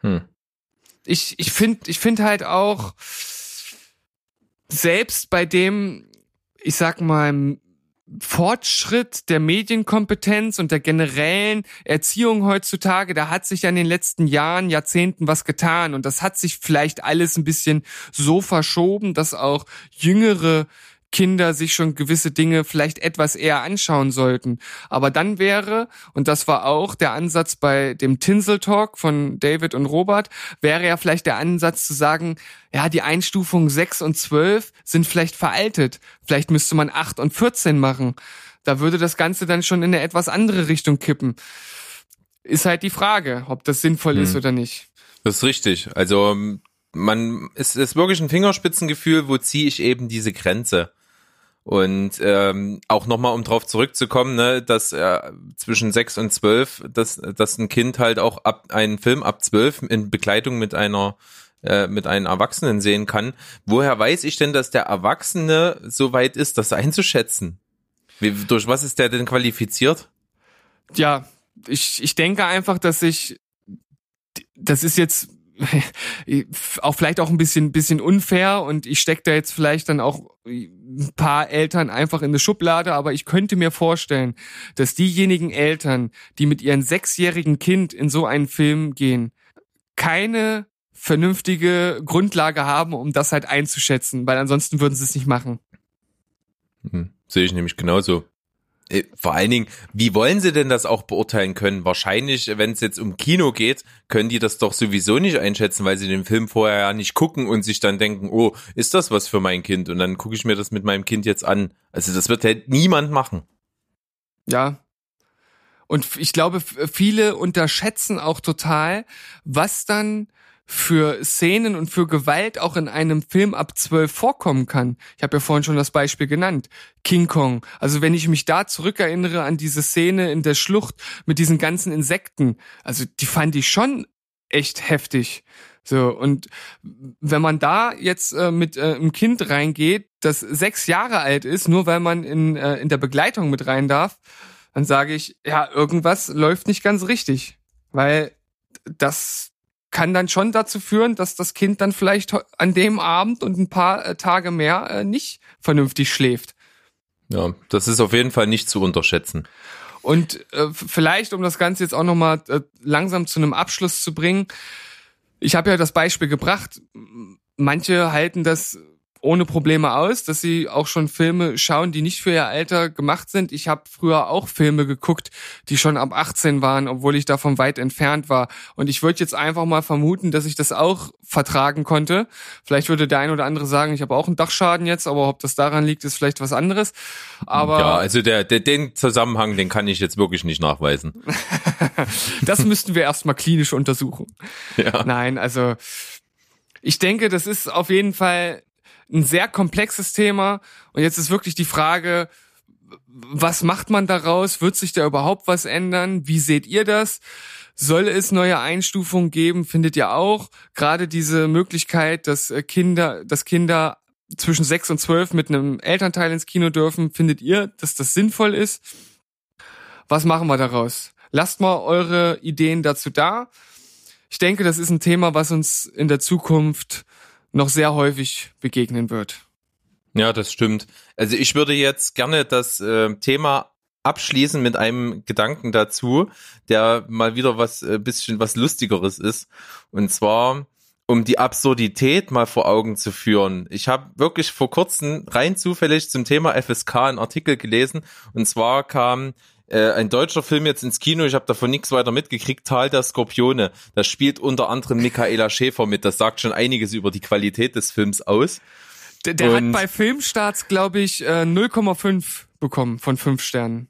Hm. Ich, ich finde ich find halt auch, selbst bei dem ich sag mal, Fortschritt der Medienkompetenz und der generellen Erziehung heutzutage, da hat sich ja in den letzten Jahren, Jahrzehnten was getan und das hat sich vielleicht alles ein bisschen so verschoben, dass auch jüngere Kinder sich schon gewisse Dinge vielleicht etwas eher anschauen sollten. Aber dann wäre, und das war auch der Ansatz bei dem Tinsel Talk von David und Robert, wäre ja vielleicht der Ansatz zu sagen, ja, die Einstufungen 6 und 12 sind vielleicht veraltet. Vielleicht müsste man 8 und 14 machen. Da würde das Ganze dann schon in eine etwas andere Richtung kippen. Ist halt die Frage, ob das sinnvoll hm. ist oder nicht. Das ist richtig. Also man es ist wirklich ein Fingerspitzengefühl, wo ziehe ich eben diese Grenze. Und ähm, auch nochmal, um drauf zurückzukommen, ne, dass äh, zwischen sechs und zwölf, dass, dass ein Kind halt auch ab einen Film ab zwölf in Begleitung mit einer äh, mit einem Erwachsenen sehen kann. Woher weiß ich denn, dass der Erwachsene so weit ist, das einzuschätzen? Wie, durch was ist der denn qualifiziert? Ja, ich, ich denke einfach, dass ich, das ist jetzt *laughs* auch vielleicht auch ein bisschen, bisschen unfair und ich stecke da jetzt vielleicht dann auch ein paar Eltern einfach in eine Schublade, aber ich könnte mir vorstellen, dass diejenigen Eltern, die mit ihrem sechsjährigen Kind in so einen Film gehen, keine vernünftige Grundlage haben, um das halt einzuschätzen, weil ansonsten würden sie es nicht machen. Hm, sehe ich nämlich genauso. Äh, vor allen Dingen, wie wollen sie denn das auch beurteilen können? Wahrscheinlich, wenn es jetzt um Kino geht, können die das doch sowieso nicht einschätzen, weil sie den Film vorher ja nicht gucken und sich dann denken, oh, ist das was für mein Kind? Und dann gucke ich mir das mit meinem Kind jetzt an. Also das wird halt niemand machen. Ja. Und ich glaube, viele unterschätzen auch total, was dann für Szenen und für Gewalt auch in einem Film ab zwölf vorkommen kann. Ich habe ja vorhin schon das Beispiel genannt. King Kong. Also wenn ich mich da zurückerinnere an diese Szene in der Schlucht mit diesen ganzen Insekten, also die fand ich schon echt heftig. So, und wenn man da jetzt äh, mit äh, einem Kind reingeht, das sechs Jahre alt ist, nur weil man in, äh, in der Begleitung mit rein darf, dann sage ich, ja, irgendwas läuft nicht ganz richtig. Weil das, kann dann schon dazu führen, dass das Kind dann vielleicht an dem Abend und ein paar äh, Tage mehr äh, nicht vernünftig schläft. Ja, das ist auf jeden Fall nicht zu unterschätzen. Und äh, vielleicht, um das Ganze jetzt auch nochmal äh, langsam zu einem Abschluss zu bringen, ich habe ja das Beispiel gebracht, manche halten das ohne Probleme aus, dass sie auch schon Filme schauen, die nicht für ihr Alter gemacht sind. Ich habe früher auch Filme geguckt, die schon ab 18 waren, obwohl ich davon weit entfernt war. Und ich würde jetzt einfach mal vermuten, dass ich das auch vertragen konnte. Vielleicht würde der ein oder andere sagen, ich habe auch einen Dachschaden jetzt, aber ob das daran liegt, ist vielleicht was anderes. Aber ja, also der, der, den Zusammenhang, den kann ich jetzt wirklich nicht nachweisen. *laughs* das müssten wir erstmal klinisch untersuchen. Ja. Nein, also ich denke, das ist auf jeden Fall ein sehr komplexes Thema. Und jetzt ist wirklich die Frage, was macht man daraus? Wird sich da überhaupt was ändern? Wie seht ihr das? Soll es neue Einstufungen geben? Findet ihr auch? Gerade diese Möglichkeit, dass äh, Kinder, dass Kinder zwischen sechs und zwölf mit einem Elternteil ins Kino dürfen, findet ihr, dass das sinnvoll ist? Was machen wir daraus? Lasst mal eure Ideen dazu da. Ich denke, das ist ein Thema, was uns in der Zukunft noch sehr häufig begegnen wird. Ja, das stimmt. Also ich würde jetzt gerne das äh, Thema abschließen mit einem Gedanken dazu, der mal wieder was äh, bisschen was lustigeres ist und zwar um die Absurdität mal vor Augen zu führen. Ich habe wirklich vor kurzem rein zufällig zum Thema FSK einen Artikel gelesen und zwar kam äh, ein deutscher Film jetzt ins Kino, ich habe davon nichts weiter mitgekriegt, Tal der Skorpione. Da spielt unter anderem Michaela Schäfer mit. Das sagt schon einiges über die Qualität des Films aus. Der, der hat bei Filmstarts, glaube ich, äh, 0,5 bekommen von 5 Sternen.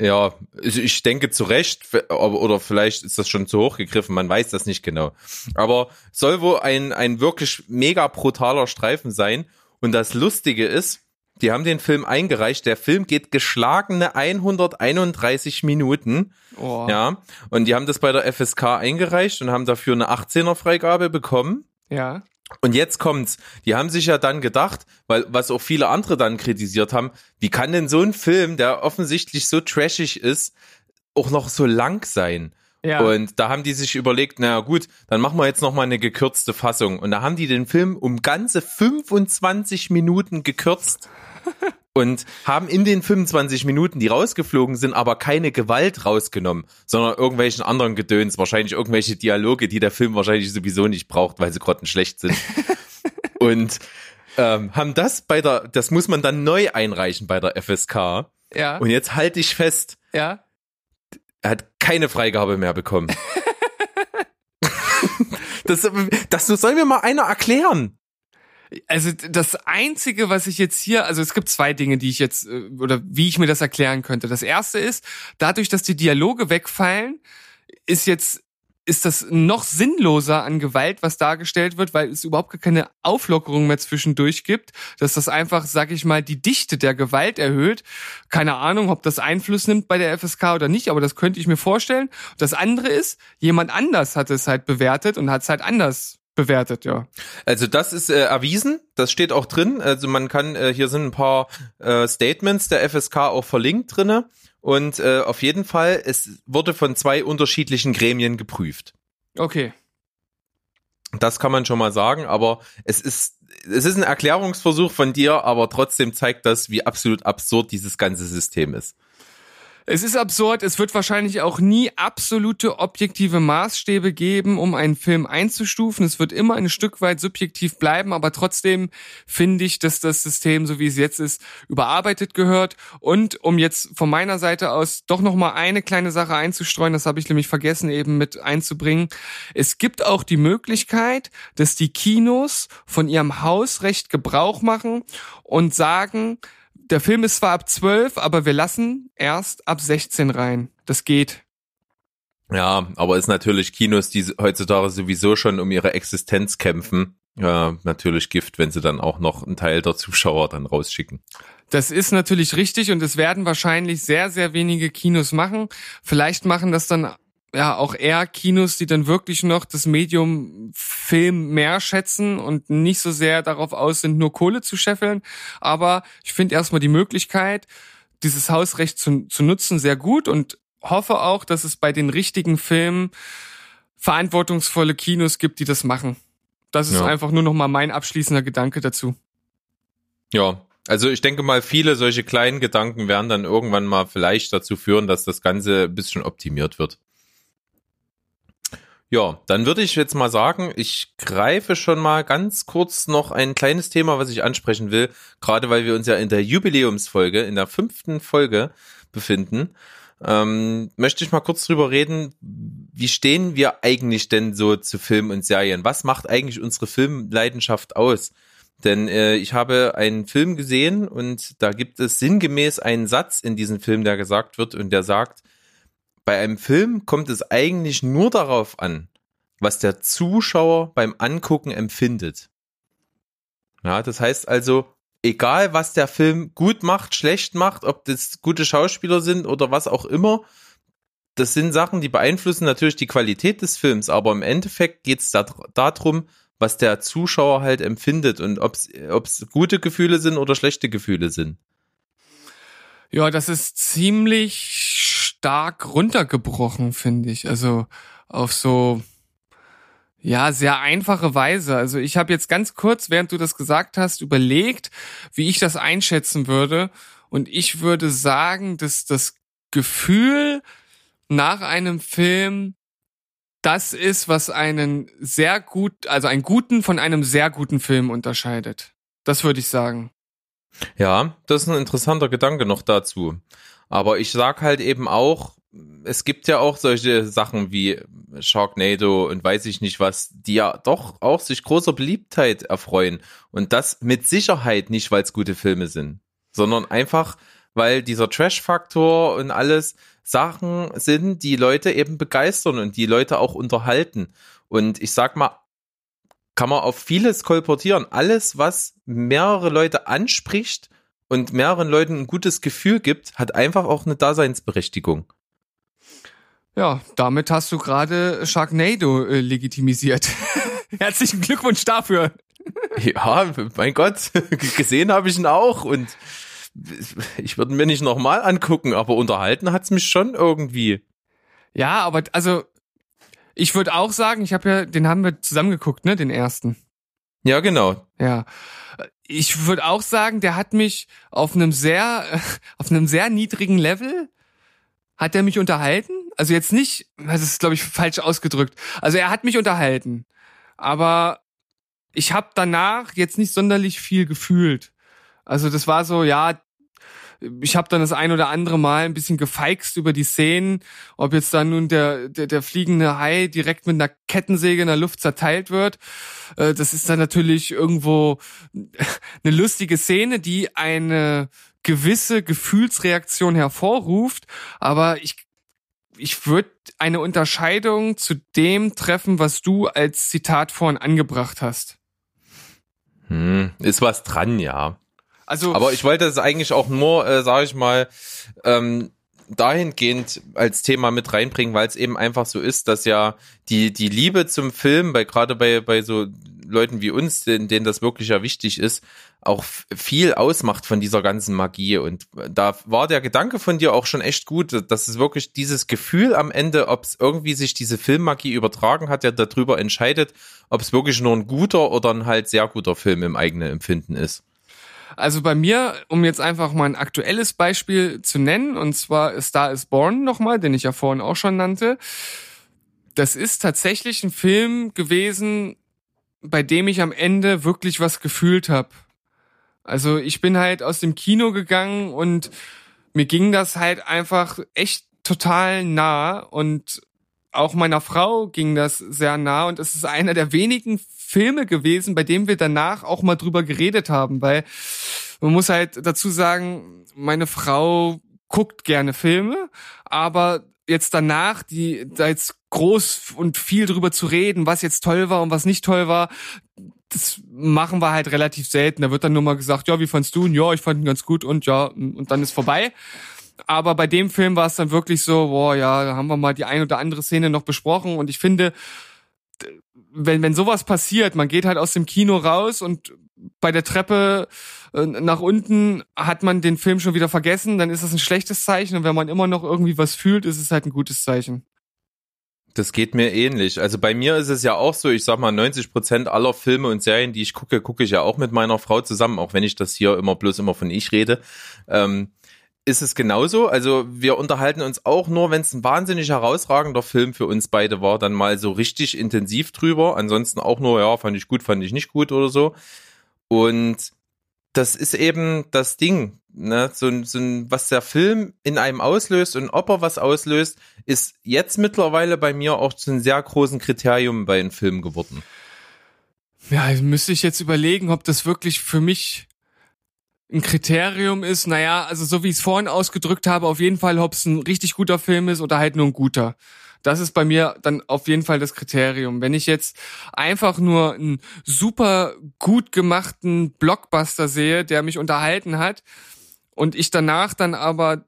Ja, also ich denke zu Recht, oder vielleicht ist das schon zu hoch gegriffen, man weiß das nicht genau. Aber soll wohl ein, ein wirklich mega brutaler Streifen sein. Und das Lustige ist, die haben den Film eingereicht. Der Film geht geschlagene 131 Minuten. Oh. Ja. Und die haben das bei der FSK eingereicht und haben dafür eine 18er Freigabe bekommen. ja. Und jetzt kommt's. Die haben sich ja dann gedacht, weil was auch viele andere dann kritisiert haben, wie kann denn so ein Film, der offensichtlich so trashig ist, auch noch so lang sein? Ja. Und da haben die sich überlegt, na gut, dann machen wir jetzt noch mal eine gekürzte Fassung. Und da haben die den Film um ganze 25 Minuten gekürzt. *laughs* Und haben in den 25 Minuten, die rausgeflogen sind, aber keine Gewalt rausgenommen, sondern irgendwelchen anderen Gedöns, wahrscheinlich irgendwelche Dialoge, die der Film wahrscheinlich sowieso nicht braucht, weil sie grottenschlecht sind. *laughs* Und ähm, haben das bei der, das muss man dann neu einreichen bei der FSK. ja. Und jetzt halte ich fest, ja. Er hat keine Freigabe mehr bekommen. *laughs* das, das soll mir mal einer erklären. Also das einzige, was ich jetzt hier, also es gibt zwei Dinge, die ich jetzt äh, oder wie ich mir das erklären könnte. Das erste ist, dadurch, dass die Dialoge wegfallen, ist jetzt ist das noch sinnloser an Gewalt, was dargestellt wird, weil es überhaupt keine Auflockerung mehr zwischendurch gibt, dass das einfach, sag ich mal, die Dichte der Gewalt erhöht. Keine Ahnung, ob das Einfluss nimmt bei der FSK oder nicht, aber das könnte ich mir vorstellen. Das andere ist, jemand anders hat es halt bewertet und hat es halt anders bewertet, ja. Also das ist äh, erwiesen, das steht auch drin. Also man kann, äh, hier sind ein paar äh, Statements der FSK auch verlinkt drinne. Und äh, auf jeden Fall, es wurde von zwei unterschiedlichen Gremien geprüft. Okay. Das kann man schon mal sagen, aber es ist, es ist ein Erklärungsversuch von dir, aber trotzdem zeigt das, wie absolut absurd dieses ganze System ist. Es ist absurd, es wird wahrscheinlich auch nie absolute objektive Maßstäbe geben, um einen Film einzustufen. Es wird immer ein Stück weit subjektiv bleiben, aber trotzdem finde ich, dass das System, so wie es jetzt ist, überarbeitet gehört. Und um jetzt von meiner Seite aus doch noch mal eine kleine Sache einzustreuen, das habe ich nämlich vergessen eben mit einzubringen. Es gibt auch die Möglichkeit, dass die Kinos von ihrem Hausrecht Gebrauch machen und sagen, der Film ist zwar ab 12, aber wir lassen erst ab 16 rein. Das geht. Ja, aber ist natürlich Kinos, die heutzutage sowieso schon um ihre Existenz kämpfen, ja, natürlich Gift, wenn sie dann auch noch einen Teil der Zuschauer dann rausschicken. Das ist natürlich richtig und es werden wahrscheinlich sehr, sehr wenige Kinos machen. Vielleicht machen das dann ja auch eher Kinos, die dann wirklich noch das Medium Film mehr schätzen und nicht so sehr darauf aus sind, nur Kohle zu scheffeln. Aber ich finde erstmal die Möglichkeit, dieses Hausrecht zu, zu nutzen, sehr gut und hoffe auch, dass es bei den richtigen Filmen verantwortungsvolle Kinos gibt, die das machen. Das ist Ja. einfach nur noch mal mein abschließender Gedanke dazu. Ja, also ich denke mal, viele solche kleinen Gedanken werden dann irgendwann mal vielleicht dazu führen, dass das Ganze ein bisschen optimiert wird. Ja, dann würde ich jetzt mal sagen, ich greife schon mal ganz kurz noch ein kleines Thema, was ich ansprechen will, gerade weil wir uns ja in der Jubiläumsfolge, in der fünften Folge befinden. Ähm, möchte ich mal kurz drüber reden, wie stehen wir eigentlich denn so zu Filmen und Serien? Was macht eigentlich unsere Filmleidenschaft aus? Denn äh, ich habe einen Film gesehen und da gibt es sinngemäß einen Satz in diesem Film, der gesagt wird und der sagt, bei einem Film kommt es eigentlich nur darauf an, was der Zuschauer beim Angucken empfindet. Ja, das heißt also, egal was der Film gut macht, schlecht macht, ob das gute Schauspieler sind oder was auch immer, das sind Sachen, die beeinflussen natürlich die Qualität des Films, aber im Endeffekt geht es da, darum, was der Zuschauer halt empfindet und ob es gute Gefühle sind oder schlechte Gefühle sind. Ja, das ist ziemlich stark runtergebrochen, finde ich. Also auf so ja, sehr einfache Weise. Also ich habe jetzt ganz kurz, während du das gesagt hast, überlegt, wie ich das einschätzen würde. Und ich würde sagen, dass das Gefühl nach einem Film das ist, was einen sehr gut, also einen guten von einem sehr guten Film unterscheidet. Das würde ich sagen. Ja, das ist ein interessanter Gedanke noch dazu. Aber ich sag halt eben auch, es gibt ja auch solche Sachen wie Sharknado und weiß ich nicht was, die ja doch auch sich großer Beliebtheit erfreuen. Und das mit Sicherheit nicht, weil es gute Filme sind, sondern einfach, weil dieser Trash-Faktor und alles Sachen sind, die Leute eben begeistern und die Leute auch unterhalten. Und ich sag mal, kann man auf vieles kolportieren. Alles, was mehrere Leute anspricht und mehreren Leuten ein gutes Gefühl gibt, hat einfach auch eine Daseinsberechtigung. Ja, damit hast du gerade Sharknado äh, legitimisiert. *laughs* Herzlichen Glückwunsch dafür. Ja, mein Gott, *laughs* gesehen habe ich ihn auch und ich würde mir nicht nochmal angucken, aber unterhalten hat's mich schon irgendwie. Ja, aber also ich würde auch sagen, ich habe ja, den haben wir zusammen geguckt, ne, den ersten. Ja, genau. Ja. Ich würde auch sagen, der hat mich auf einem sehr, *laughs* auf einem sehr niedrigen Level hat er mich unterhalten. Also jetzt nicht, das ist glaube ich falsch ausgedrückt. Also er hat mich unterhalten, aber ich habe danach jetzt nicht sonderlich viel gefühlt. Also das war so, ja, ich habe dann das ein oder andere Mal ein bisschen gefeixt über die Szenen, ob jetzt dann nun der, der, der fliegende Hai direkt mit einer Kettensäge in der Luft zerteilt wird. Äh, das ist dann natürlich irgendwo eine lustige Szene, die eine gewisse Gefühlsreaktion hervorruft, aber ich ich würde eine Unterscheidung zu dem treffen, was du als Zitat vorhin angebracht hast. Hm, ist was dran, ja. Also, aber ich wollte es eigentlich auch nur, äh, sage ich mal, ähm, dahingehend als Thema mit reinbringen, weil es eben einfach so ist, dass ja die die Liebe zum Film, bei gerade bei bei so Leuten wie uns, denen, denen das wirklich ja wichtig ist, auch viel ausmacht von dieser ganzen Magie. Und da war der Gedanke von dir auch schon echt gut, dass es wirklich dieses Gefühl am Ende, ob es irgendwie sich diese Filmmagie übertragen hat, der darüber entscheidet, ob es wirklich nur ein guter oder ein halt sehr guter Film im eigenen Empfinden ist. Also bei mir, um jetzt einfach mal ein aktuelles Beispiel zu nennen, und zwar Star is Born nochmal, den ich ja vorhin auch schon nannte. Das ist tatsächlich ein Film gewesen, bei dem ich am Ende wirklich was gefühlt habe. Also ich bin halt aus dem Kino gegangen und mir ging das halt einfach echt total nah und auch meiner Frau ging das sehr nah und es ist einer der wenigen Filme gewesen, bei dem wir danach auch mal drüber geredet haben, weil man muss halt dazu sagen, meine Frau guckt gerne Filme, aber jetzt danach, die da jetzt groß und viel drüber zu reden, was jetzt toll war und was nicht toll war, das machen wir halt relativ selten. Da wird dann nur mal gesagt, ja, wie fandst du ihn? Ja, ich fand ihn ganz gut und ja, und dann ist vorbei. Aber bei dem Film war es dann wirklich so, boah, ja, da haben wir mal die ein oder andere Szene noch besprochen und ich finde, wenn, wenn sowas passiert, man geht halt aus dem Kino raus und bei der Treppe äh, nach unten hat man den Film schon wieder vergessen, dann ist das ein schlechtes Zeichen. Und wenn man immer noch irgendwie was fühlt, ist es halt ein gutes Zeichen. Das geht mir ähnlich. Also bei mir ist es ja auch so, ich sag mal, 90 Prozent aller Filme und Serien, die ich gucke, gucke ich ja auch mit meiner Frau zusammen, auch wenn ich das hier immer bloß immer von ich rede. Ähm, ist es genauso. Also wir unterhalten uns auch nur, wenn es ein wahnsinnig herausragender Film für uns beide war, dann mal so richtig intensiv drüber. Ansonsten auch nur, ja, fand ich gut, fand ich nicht gut oder so. Und das ist eben das Ding, ne? so, so ein, was der Film in einem auslöst und ob er was auslöst, ist jetzt mittlerweile bei mir auch zu einem sehr großen Kriterium bei den Filmen geworden. Ja, müsste ich jetzt überlegen, ob das wirklich für mich ein Kriterium ist. Naja, also so wie ich es vorhin ausgedrückt habe, auf jeden Fall, ob es ein richtig guter Film ist oder halt nur ein guter. Das ist bei mir dann auf jeden Fall das Kriterium. Wenn ich jetzt einfach nur einen super gut gemachten Blockbuster sehe, der mich unterhalten hat und ich danach dann aber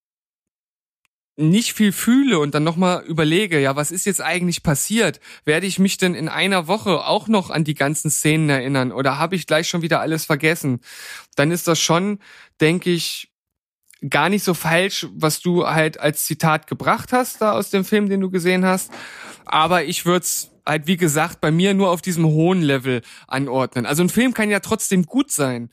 nicht viel fühle und dann nochmal überlege, ja, was ist jetzt eigentlich passiert? Werde ich mich denn in einer Woche auch noch an die ganzen Szenen erinnern oder habe ich gleich schon wieder alles vergessen? Dann ist das schon, denke ich, gar nicht so falsch, was du halt als Zitat gebracht hast da aus dem Film, den du gesehen hast. Aber ich würde es halt, wie gesagt, bei mir nur auf diesem hohen Level anordnen. Also ein Film kann ja trotzdem gut sein.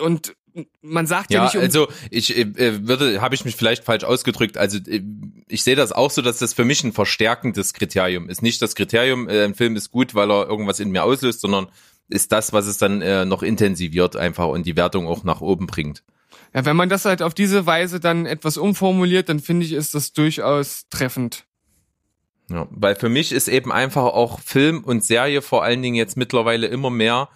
Und man sagt ja, Ja, nicht um also ich äh, würde, habe ich mich vielleicht falsch ausgedrückt. Also äh, ich sehe das auch so, dass das für mich ein verstärkendes Kriterium ist. Nicht das Kriterium, äh, ein Film ist gut, weil er irgendwas in mir auslöst, sondern ist das, was es dann äh, noch intensiviert einfach und die Wertung auch nach oben bringt. Ja, wenn man das halt auf diese Weise dann etwas umformuliert, dann finde ich, ist das durchaus treffend. Ja, weil für mich ist eben einfach auch Film und Serie vor allen Dingen jetzt mittlerweile immer mehr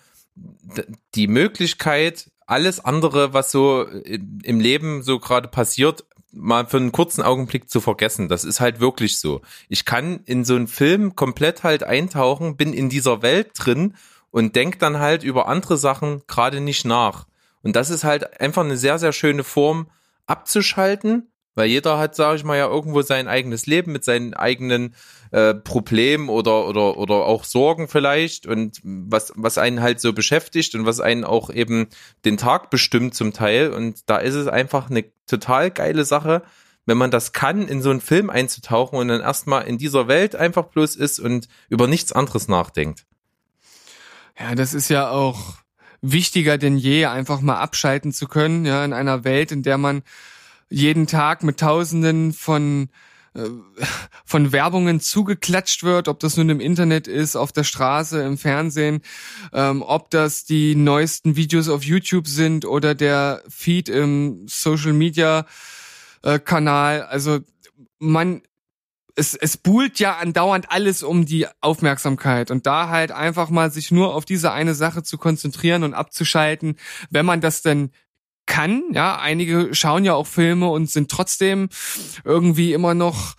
die Möglichkeit, alles andere, was so im Leben so gerade passiert, mal für einen kurzen Augenblick zu vergessen. Das ist halt wirklich so. Ich kann in so einen Film komplett halt eintauchen, bin in dieser Welt drin und denk dann halt über andere Sachen gerade nicht nach. Und das ist halt einfach eine sehr, sehr schöne Form abzuschalten, weil jeder hat, sage ich mal, ja irgendwo sein eigenes Leben mit seinen eigenen äh, Problemen oder, oder, oder auch Sorgen vielleicht und was, was einen halt so beschäftigt und was einen auch eben den Tag bestimmt zum Teil. Und da ist es einfach eine total geile Sache, wenn man das kann, in so einen Film einzutauchen und dann erstmal in dieser Welt einfach bloß ist und über nichts anderes nachdenkt. Ja, das ist ja auch wichtiger denn je, einfach mal abschalten zu können, ja, in einer Welt, in der man jeden Tag mit Tausenden von äh, von Werbungen zugeklatscht wird, ob das nun im Internet ist, auf der Straße, im Fernsehen, ähm, ob das die neuesten Videos auf YouTube sind oder der Feed im Social Media äh, Kanal. Also man es, es buhlt ja andauernd alles um die Aufmerksamkeit und da halt einfach mal sich nur auf diese eine Sache zu konzentrieren und abzuschalten, wenn man das denn kann, ja, einige schauen ja auch Filme und sind trotzdem irgendwie immer noch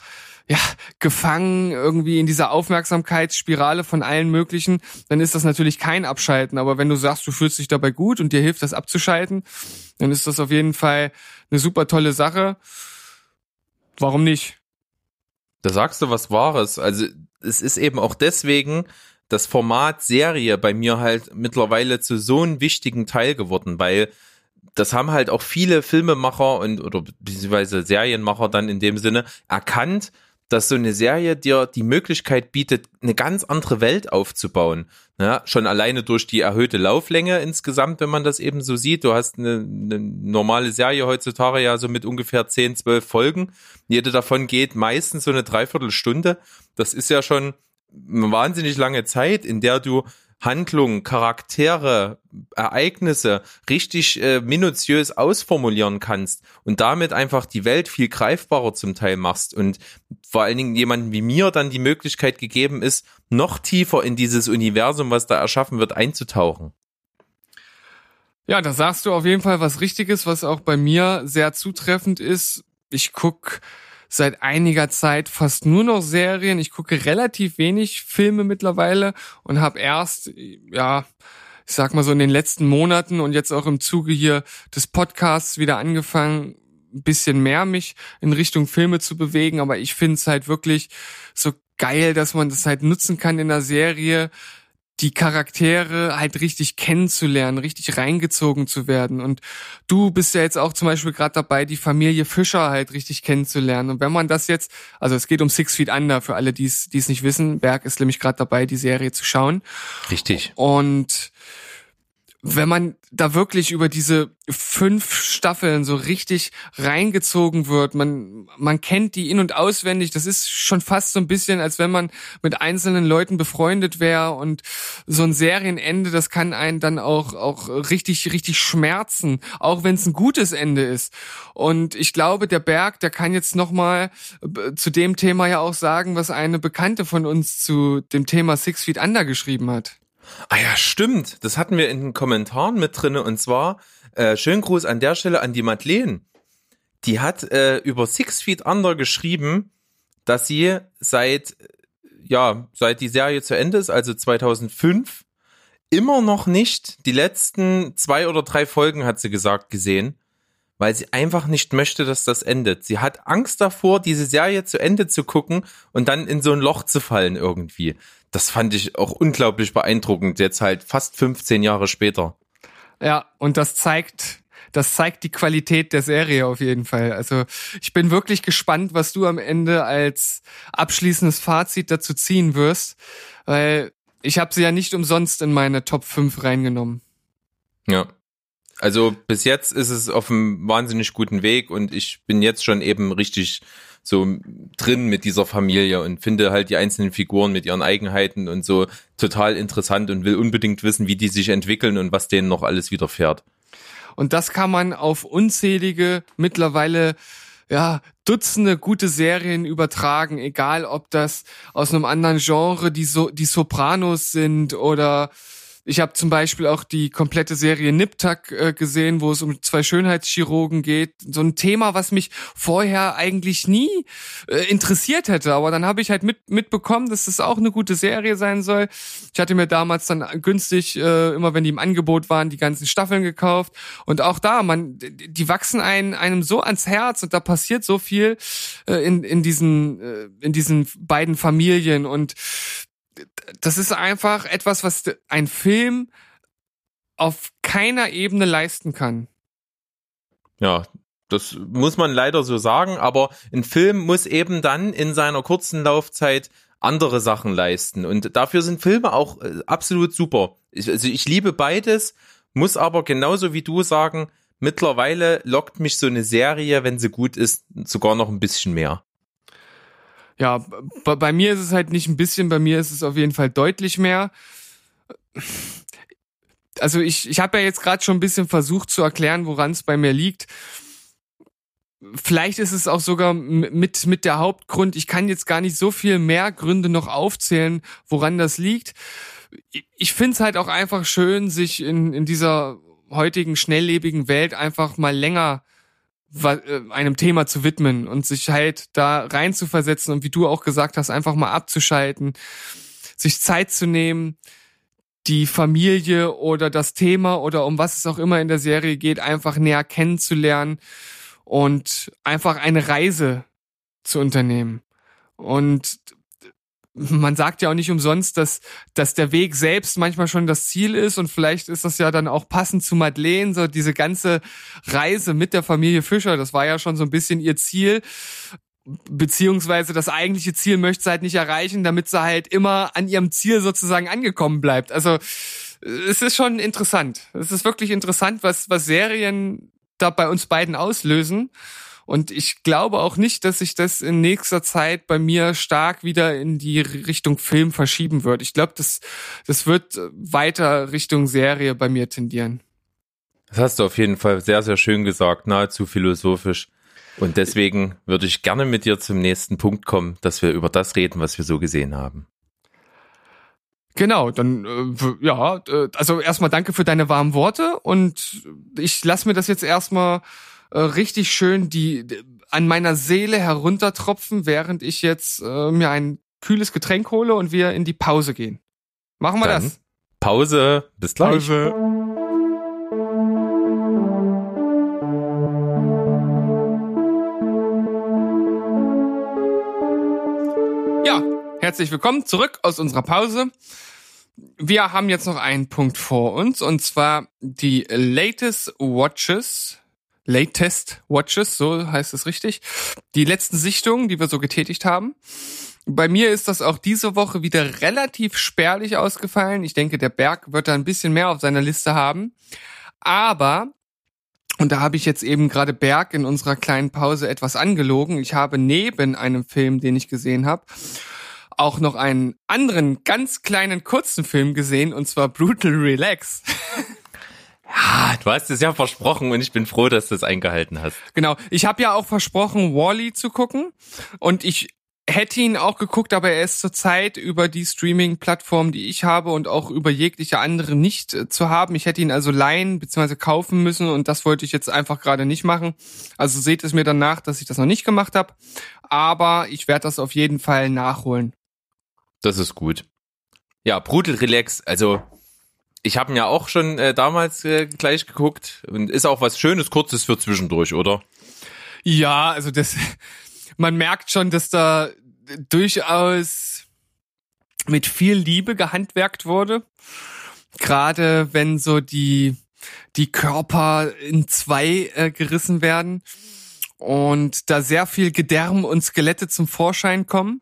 ja, gefangen irgendwie in dieser Aufmerksamkeitsspirale von allen möglichen, dann ist das natürlich kein Abschalten. Aber wenn du sagst, du fühlst dich dabei gut und dir hilft das abzuschalten, dann ist das auf jeden Fall eine super tolle Sache. Warum nicht? Da sagst du was Wahres. Also es ist eben auch deswegen das Format Serie bei mir halt mittlerweile zu so einem wichtigen Teil geworden, weil das haben halt auch viele Filmemacher und oder beziehungsweise Serienmacher dann in dem Sinne erkannt, dass so eine Serie dir die Möglichkeit bietet, eine ganz andere Welt aufzubauen. Ja, schon alleine durch die erhöhte Lauflänge insgesamt, wenn man das eben so sieht. Du hast eine, eine normale Serie heutzutage ja so mit ungefähr 10, 12 Folgen. Jede davon geht meistens so eine Dreiviertelstunde. Das ist ja schon eine wahnsinnig lange Zeit, in der du Handlungen, Charaktere, Ereignisse richtig äh, minutiös ausformulieren kannst und damit einfach die Welt viel greifbarer zum Teil machst und vor allen Dingen jemandem wie mir dann die Möglichkeit gegeben ist, noch tiefer in dieses Universum, was da erschaffen wird, einzutauchen. Ja, da sagst du auf jeden Fall was Richtiges, was auch bei mir sehr zutreffend ist. Ich guck seit einiger Zeit fast nur noch Serien. Ich gucke relativ wenig Filme mittlerweile und habe erst, ja, ich sag mal so in den letzten Monaten und jetzt auch im Zuge hier des Podcasts wieder angefangen, ein bisschen mehr mich in Richtung Filme zu bewegen. Aber ich finde es halt wirklich so geil, dass man das halt nutzen kann in der Serie, die Charaktere halt richtig kennenzulernen, richtig reingezogen zu werden. Und du bist ja jetzt auch zum Beispiel gerade dabei, die Familie Fischer halt richtig kennenzulernen. Und wenn man das jetzt, also es geht um Six Feet Under, für alle, die es nicht wissen, Berg ist nämlich gerade dabei, die Serie zu schauen. Richtig. Und wenn man da wirklich über diese fünf Staffeln so richtig reingezogen wird, man, man kennt die in- und auswendig, das ist schon fast so ein bisschen, als wenn man mit einzelnen Leuten befreundet wäre und so ein Serienende, das kann einen dann auch, auch richtig, richtig schmerzen, auch wenn es ein gutes Ende ist. Und ich glaube, der Berg, der kann jetzt nochmal zu dem Thema ja auch sagen, was eine Bekannte von uns zu dem Thema Six Feet Under geschrieben hat. Ah ja, stimmt. Das hatten wir in den Kommentaren mit drinne und zwar äh, schönen Gruß an der Stelle an die Madeleine. Die hat äh, über Six Feet Under geschrieben, dass sie seit ja seit die Serie zu Ende ist, also 2005, immer noch nicht die letzten zwei oder drei Folgen hat sie gesagt gesehen, weil sie einfach nicht möchte, dass das endet. Sie hat Angst davor, diese Serie zu Ende zu gucken und dann in so ein Loch zu fallen irgendwie das fand ich auch unglaublich beeindruckend, jetzt halt fast 15 Jahre später. Ja, und das zeigt, das zeigt die Qualität der Serie auf jeden Fall. Also ich bin wirklich gespannt, was du am Ende als abschließendes Fazit dazu ziehen wirst, weil ich habe sie ja nicht umsonst in meine Top 5 reingenommen. Ja. Also bis jetzt ist es auf einem wahnsinnig guten Weg und ich bin jetzt schon eben richtig so drin mit dieser Familie und finde halt die einzelnen Figuren mit ihren Eigenheiten und so total interessant und will unbedingt wissen, wie die sich entwickeln und was denen noch alles widerfährt. Und das kann man auf unzählige, mittlerweile ja, Dutzende gute Serien übertragen, egal ob das aus einem anderen Genre die, so die Sopranos sind oder ich habe zum Beispiel auch die komplette Serie Niptak äh, gesehen, wo es um zwei Schönheitschirurgen geht. So ein Thema, was mich vorher eigentlich nie äh, interessiert hätte. Aber dann habe ich halt mit, mitbekommen, dass das auch eine gute Serie sein soll. Ich hatte mir damals dann günstig, äh, immer wenn die im Angebot waren, die ganzen Staffeln gekauft. Und auch da, man, die wachsen einem, einem so ans Herz und da passiert so viel äh, in, in, diesen, äh, in diesen beiden Familien. Und das ist einfach etwas, was ein Film auf keiner Ebene leisten kann. Ja, das muss man leider so sagen, aber ein Film muss eben dann in seiner kurzen Laufzeit andere Sachen leisten. Und dafür sind Filme auch äh, absolut super. Ich, also ich liebe beides, muss aber genauso wie du sagen, mittlerweile lockt mich so eine Serie, wenn sie gut ist, sogar noch ein bisschen mehr. Ja, bei, mir ist es halt nicht ein bisschen, bei mir ist es auf jeden Fall deutlich mehr. Also ich, ich habe ja jetzt gerade schon ein bisschen versucht zu erklären, woran es bei mir liegt. Vielleicht ist es auch sogar mit, mit der Hauptgrund. Ich kann jetzt gar nicht so viel mehr Gründe noch aufzählen, woran das liegt. Ich finde es halt auch einfach schön, sich in, in dieser heutigen schnelllebigen Welt einfach mal länger einem Thema zu widmen und sich halt da rein zu versetzen und wie du auch gesagt hast, einfach mal abzuschalten, sich Zeit zu nehmen, die Familie oder das Thema oder um was es auch immer in der Serie geht, einfach näher kennenzulernen und einfach eine Reise zu unternehmen. Und man sagt ja auch nicht umsonst, dass, dass der Weg selbst manchmal schon das Ziel ist und vielleicht ist das ja dann auch passend zu Madeleine, so diese ganze Reise mit der Familie Fischer, das war ja schon so ein bisschen ihr Ziel, beziehungsweise das eigentliche Ziel möchte sie halt nicht erreichen, damit sie halt immer an ihrem Ziel sozusagen angekommen bleibt. Also es ist schon interessant. Es ist wirklich interessant, was, was Serien da bei uns beiden auslösen. Und ich glaube auch nicht, dass sich das in nächster Zeit bei mir stark wieder in die Richtung Film verschieben wird. Ich glaube, das, das wird weiter Richtung Serie bei mir tendieren. Das hast du auf jeden Fall sehr, sehr schön gesagt, nahezu philosophisch. Und deswegen würde ich gerne mit dir zum nächsten Punkt kommen, dass wir über das reden, was wir so gesehen haben. Genau, dann äh, ja, äh, also erstmal danke für deine warmen Worte und ich lasse mir das jetzt erstmal äh, richtig schön die an meiner Seele heruntertropfen, während ich jetzt äh, mir ein kühles Getränk hole und wir in die Pause gehen. Machen wir Dann das. Pause, bis gleich. Pause. Ja, herzlich willkommen zurück aus unserer Pause. Wir haben jetzt noch einen Punkt vor uns und zwar die latest Watches. Latest Watches, so heißt es richtig. Die letzten Sichtungen, die wir so getätigt haben. Bei mir ist das auch diese Woche wieder relativ spärlich ausgefallen. Ich denke, der Berg wird da ein bisschen mehr auf seiner Liste haben. Aber, und da habe ich jetzt eben gerade Berg in unserer kleinen Pause etwas angelogen. Ich habe neben einem Film, den ich gesehen habe, auch noch einen anderen ganz kleinen kurzen Film gesehen, und zwar Brutal Relax. *laughs* Ah, du hast es ja versprochen und ich bin froh, dass du es eingehalten hast. Genau. Ich habe ja auch versprochen, Wally zu gucken. Und ich hätte ihn auch geguckt, aber er ist zurzeit über die Streaming-Plattform, die ich habe und auch über jegliche andere nicht äh, zu haben. Ich hätte ihn also leihen bzw. kaufen müssen und das wollte ich jetzt einfach gerade nicht machen. Also seht es mir dann nach, dass ich das noch nicht gemacht habe. Aber ich werde das auf jeden Fall nachholen. Das ist gut. Ja, Brutal Relax, also ich habe ihn ja auch schon äh, damals äh, gleich geguckt und ist auch was Schönes, Kurzes für zwischendurch, oder? Ja, also das, man merkt schon, dass da durchaus mit viel Liebe gehandwerkt wurde. Gerade wenn so die, die Körper in zwei äh, gerissen werden und da sehr viel Gedärm und Skelette zum Vorschein kommen.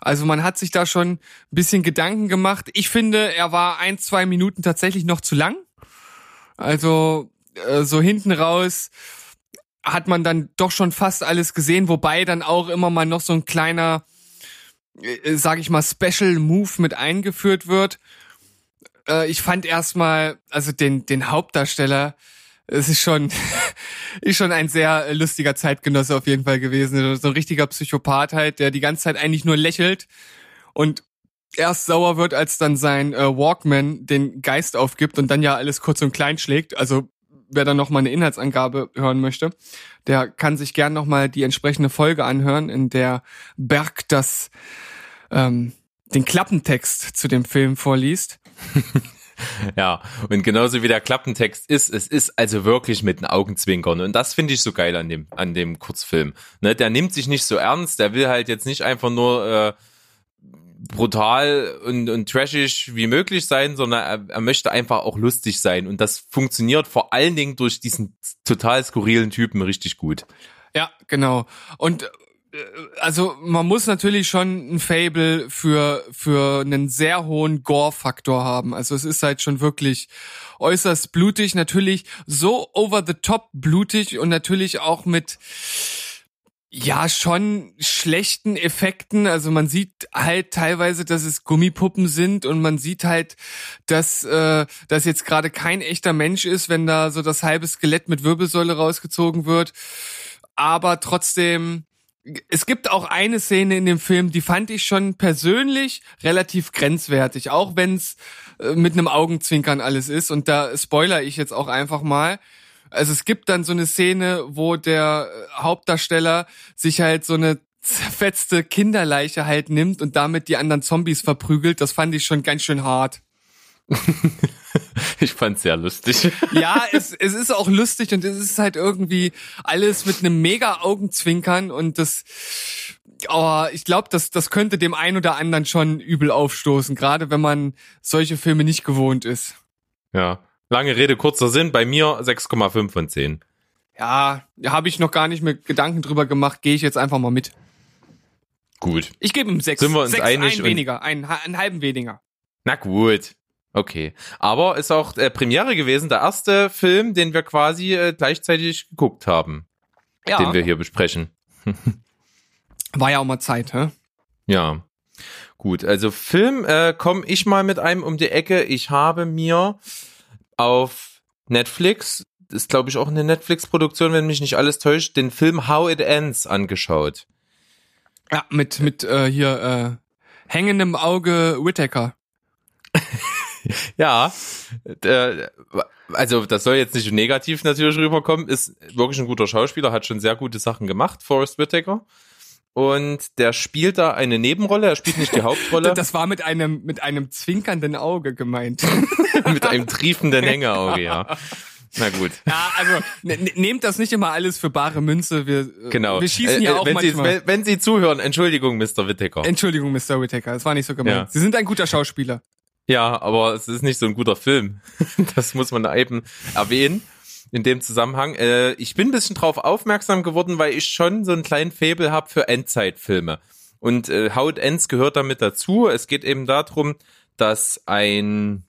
Also man hat sich da schon ein bisschen Gedanken gemacht. Ich finde, er war ein, zwei Minuten tatsächlich noch zu lang. Also äh, so hinten raus hat man dann doch schon fast alles gesehen, wobei dann auch immer mal noch so ein kleiner, äh, sag ich mal, Special Move mit eingeführt wird. Äh, ich fand erstmal, also den, den Hauptdarsteller, es ist schon, *laughs* ist schon ein sehr lustiger Zeitgenosse auf jeden Fall gewesen. So ein richtiger Psychopath halt, der die ganze Zeit eigentlich nur lächelt und erst sauer wird, als dann sein äh, Walkman den Geist aufgibt und dann ja alles kurz und klein schlägt. Also wer dann noch mal eine Inhaltsangabe hören möchte, der kann sich gern noch mal die entsprechende Folge anhören, in der Berg das ähm, den Klappentext zu dem Film vorliest. *laughs* *laughs* Ja, und genauso wie der Klappentext ist, es ist also wirklich mit den Augenzwinkern. Und das finde ich so geil an dem, an dem Kurzfilm. Ne, der nimmt sich nicht so ernst, der will halt jetzt nicht einfach nur äh, brutal und, und trashig wie möglich sein, sondern er, er möchte einfach auch lustig sein. Und das funktioniert vor allen Dingen durch diesen total skurrilen Typen richtig gut. Ja, genau. Und also man muss natürlich schon ein Fable für für einen sehr hohen Gore-Faktor haben. Also es ist halt schon wirklich äußerst blutig, natürlich so over the top blutig und natürlich auch mit ja schon schlechten Effekten. Also man sieht halt teilweise, dass es Gummipuppen sind und man sieht halt, dass äh, das jetzt gerade kein echter Mensch ist, wenn da so das halbe Skelett mit Wirbelsäule rausgezogen wird. Aber trotzdem es gibt auch eine Szene in dem Film, die fand ich schon persönlich relativ grenzwertig, auch wenn es äh, mit einem Augenzwinkern alles ist. Und da spoiler ich jetzt auch einfach mal. Also es gibt dann so eine Szene, wo der äh, Hauptdarsteller sich halt so eine zerfetzte Kinderleiche halt nimmt und damit die anderen Zombies verprügelt. Das fand ich schon ganz schön hart. *laughs* ich fand's sehr lustig. Ja, es, es ist auch lustig und es ist halt irgendwie alles mit einem mega Augenzwinkern und das, oh, ich glaube, das, das könnte dem einen oder anderen schon übel aufstoßen, gerade wenn man solche Filme nicht gewohnt ist. Ja. Lange Rede, kurzer Sinn. Bei mir 6,5 von 10. Ja, habe ich noch gar nicht mehr Gedanken drüber gemacht, gehe ich jetzt einfach mal mit. Gut. Ich gebe ihm sechs. Sind wir uns sechs, einig Ein weniger, einen, einen halben weniger. Na gut. Okay. Aber ist auch äh, Premiere gewesen, der erste Film, den wir quasi äh, gleichzeitig geguckt haben, Ja, den wir hier besprechen. war ja auch mal Zeit, hä? Ja. Gut, also Film äh, komme ich mal mit einem um die Ecke. Ich habe mir auf Netflix, ist glaube ich auch eine Netflix-Produktion, wenn mich nicht alles täuscht, den Film How It Ends angeschaut. Ja, mit, mit äh, hier äh, hängendem Auge Whittaker. *laughs* *laughs* Ja, äh, also das soll jetzt nicht negativ natürlich rüberkommen, ist wirklich ein guter Schauspieler, hat schon sehr gute Sachen gemacht, Forrest Whitaker. Und der spielt da eine Nebenrolle, er spielt nicht die *laughs* Hauptrolle, Das war mit einem, mit einem zwinkernden Auge gemeint. *laughs* mit einem triefenden Hängeauge, ja. Na gut. ja, also ne, ne, nehmt das nicht immer alles für bare Münze. Wir, äh, Genau. wir schießen Äh, ja äh, auch wenn Sie, manchmal. wenn, wenn Sie zuhören, Entschuldigung, Mr. Whittaker. Entschuldigung, Mr. Whittaker, das war nicht so gemeint. Ja. Sie sind ein guter Schauspieler. Ja, aber es ist nicht so ein guter Film. *laughs* Das muss man eben erwähnen. In dem Zusammenhang. Äh, ich bin ein bisschen drauf aufmerksam geworden, weil ich schon so einen kleinen Faible habe für Endzeitfilme. Und äh, How It Ends gehört damit dazu. Es geht eben darum, dass ein,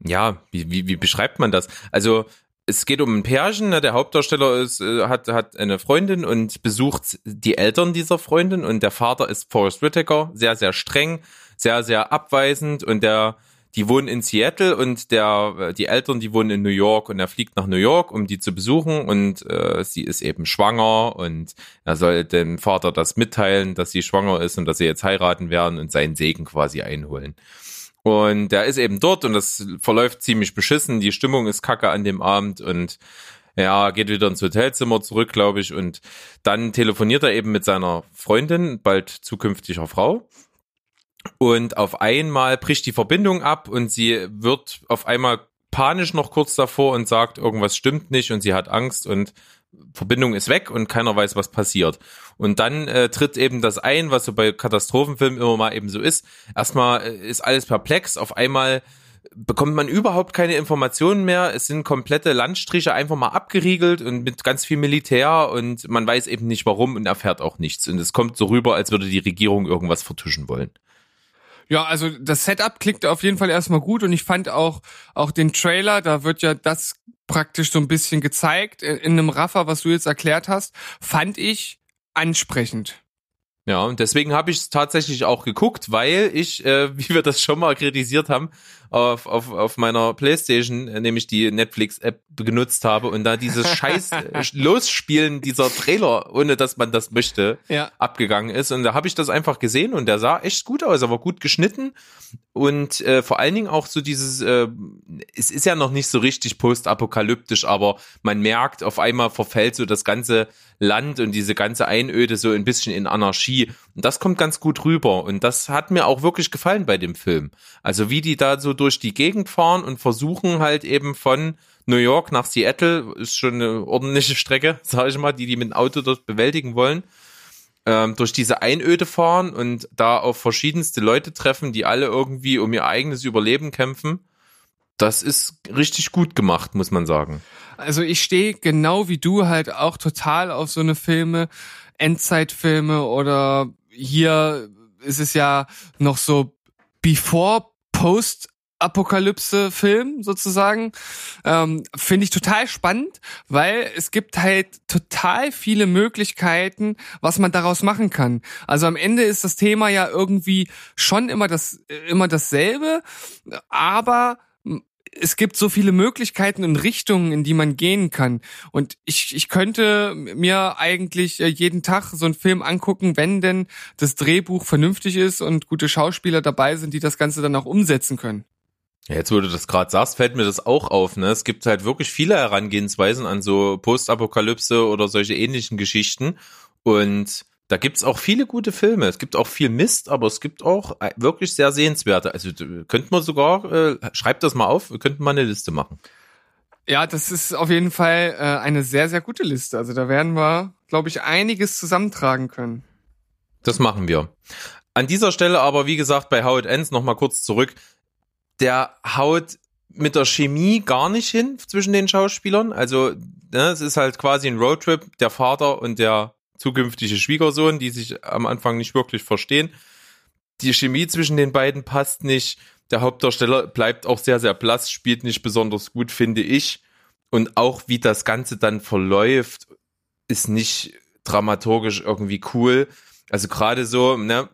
ja, wie, wie, wie beschreibt man das? Also es geht um ein Pärchen, ne? der Hauptdarsteller ist, äh, hat, hat eine Freundin und besucht die Eltern dieser Freundin und der Vater ist Forrest Whitaker, sehr, sehr streng, sehr, sehr abweisend und der, die wohnen in Seattle und der, die Eltern, die wohnen in New York und er fliegt nach New York, um die zu besuchen und äh, sie ist eben schwanger und er soll dem Vater das mitteilen, dass sie schwanger ist und dass sie jetzt heiraten werden und seinen Segen quasi einholen. Und der ist eben dort und das verläuft ziemlich beschissen. Die Stimmung ist kacke an dem Abend und ja, geht wieder ins Hotelzimmer zurück, glaube ich. Und dann telefoniert er eben mit seiner Freundin, bald zukünftiger Frau. Und auf einmal bricht die Verbindung ab und sie wird auf einmal panisch noch kurz davor und sagt, irgendwas stimmt nicht und sie hat Angst und Verbindung ist weg und keiner weiß, was passiert. Und dann äh, tritt eben das ein, was so bei Katastrophenfilmen immer mal eben so ist. Erstmal äh, ist alles perplex, auf einmal bekommt man überhaupt keine Informationen mehr. Es sind komplette Landstriche einfach mal abgeriegelt und mit ganz viel Militär und man weiß eben nicht warum und erfährt auch nichts. Und es kommt so rüber, als würde die Regierung irgendwas vertuschen wollen. Ja, also das Setup klingt auf jeden Fall erstmal gut und ich fand auch auch den Trailer, da wird ja das praktisch so ein bisschen gezeigt in einem Raffer, was du jetzt erklärt hast, fand ich ansprechend. Ja, und deswegen habe ich es tatsächlich auch geguckt, weil ich, äh, *laughs* wie wir das schon mal kritisiert haben, auf, auf, auf meiner Playstation, äh, nämlich die Netflix-App genutzt habe und da dieses *laughs* scheiß äh, Losspielen dieser Trailer, ohne dass man das möchte, Ja. abgegangen ist. Und da habe ich das einfach gesehen und der sah echt gut aus, er war gut geschnitten und äh, vor allen Dingen auch so dieses, äh, es ist ja noch nicht so richtig postapokalyptisch, aber man merkt, auf einmal verfällt so das ganze Land und diese ganze Einöde so ein bisschen in Anarchie. Und das kommt ganz gut rüber. Und das hat mir auch wirklich gefallen bei dem Film. Also wie die da so durch die Gegend fahren und versuchen halt eben von New York nach Seattle, ist schon eine ordentliche Strecke, *laughs* sage ich mal, die die mit dem Auto dort bewältigen wollen ähm, durch diese Einöde fahren und da auf verschiedenste Leute treffen, die alle irgendwie um ihr eigenes Überleben kämpfen. Das ist richtig gut gemacht, muss man sagen. Also ich stehe genau wie du halt auch total auf so eine Filme, Endzeitfilme oder hier ist es ja noch so before, post Apokalypse-Film sozusagen. Ähm, Finde ich total spannend, weil es gibt halt total viele Möglichkeiten, was man daraus machen kann. Also am Ende ist das Thema ja irgendwie schon immer das immer dasselbe, aber es gibt so viele Möglichkeiten und Richtungen, in die man gehen kann. Und ich, ich könnte mir eigentlich äh, jeden Tag so einen Film angucken, wenn denn das Drehbuch vernünftig ist und gute Schauspieler dabei sind, die das Ganze dann auch umsetzen können. Ja, jetzt, wo du das gerade sagst, fällt mir das auch auf. Ne? Es gibt halt wirklich viele Herangehensweisen an so Postapokalypse oder solche ähnlichen Geschichten. Und da gibt's auch viele gute Filme. Es gibt auch viel Mist, aber es gibt auch äh, wirklich sehr sehenswerte. Also könnte man sogar, äh, schreibt das mal auf, wir könnten mal eine Liste machen. Ja, das ist auf jeden Fall äh, eine sehr, sehr gute Liste. Also da werden wir, glaube ich, einiges zusammentragen können. Das machen wir. An dieser Stelle aber, wie gesagt, bei How It Ends nochmal kurz zurück. Der haut mit der Chemie gar nicht hin zwischen den Schauspielern. Also, ne, es ist halt quasi ein Roadtrip, der Vater und der zukünftige Schwiegersohn, die sich am Anfang nicht wirklich verstehen. Die Chemie zwischen den beiden passt nicht. Der Hauptdarsteller bleibt auch sehr, sehr blass, spielt nicht besonders gut, finde ich. Und auch wie das Ganze dann verläuft, ist nicht dramaturgisch irgendwie cool. Also gerade so, ne,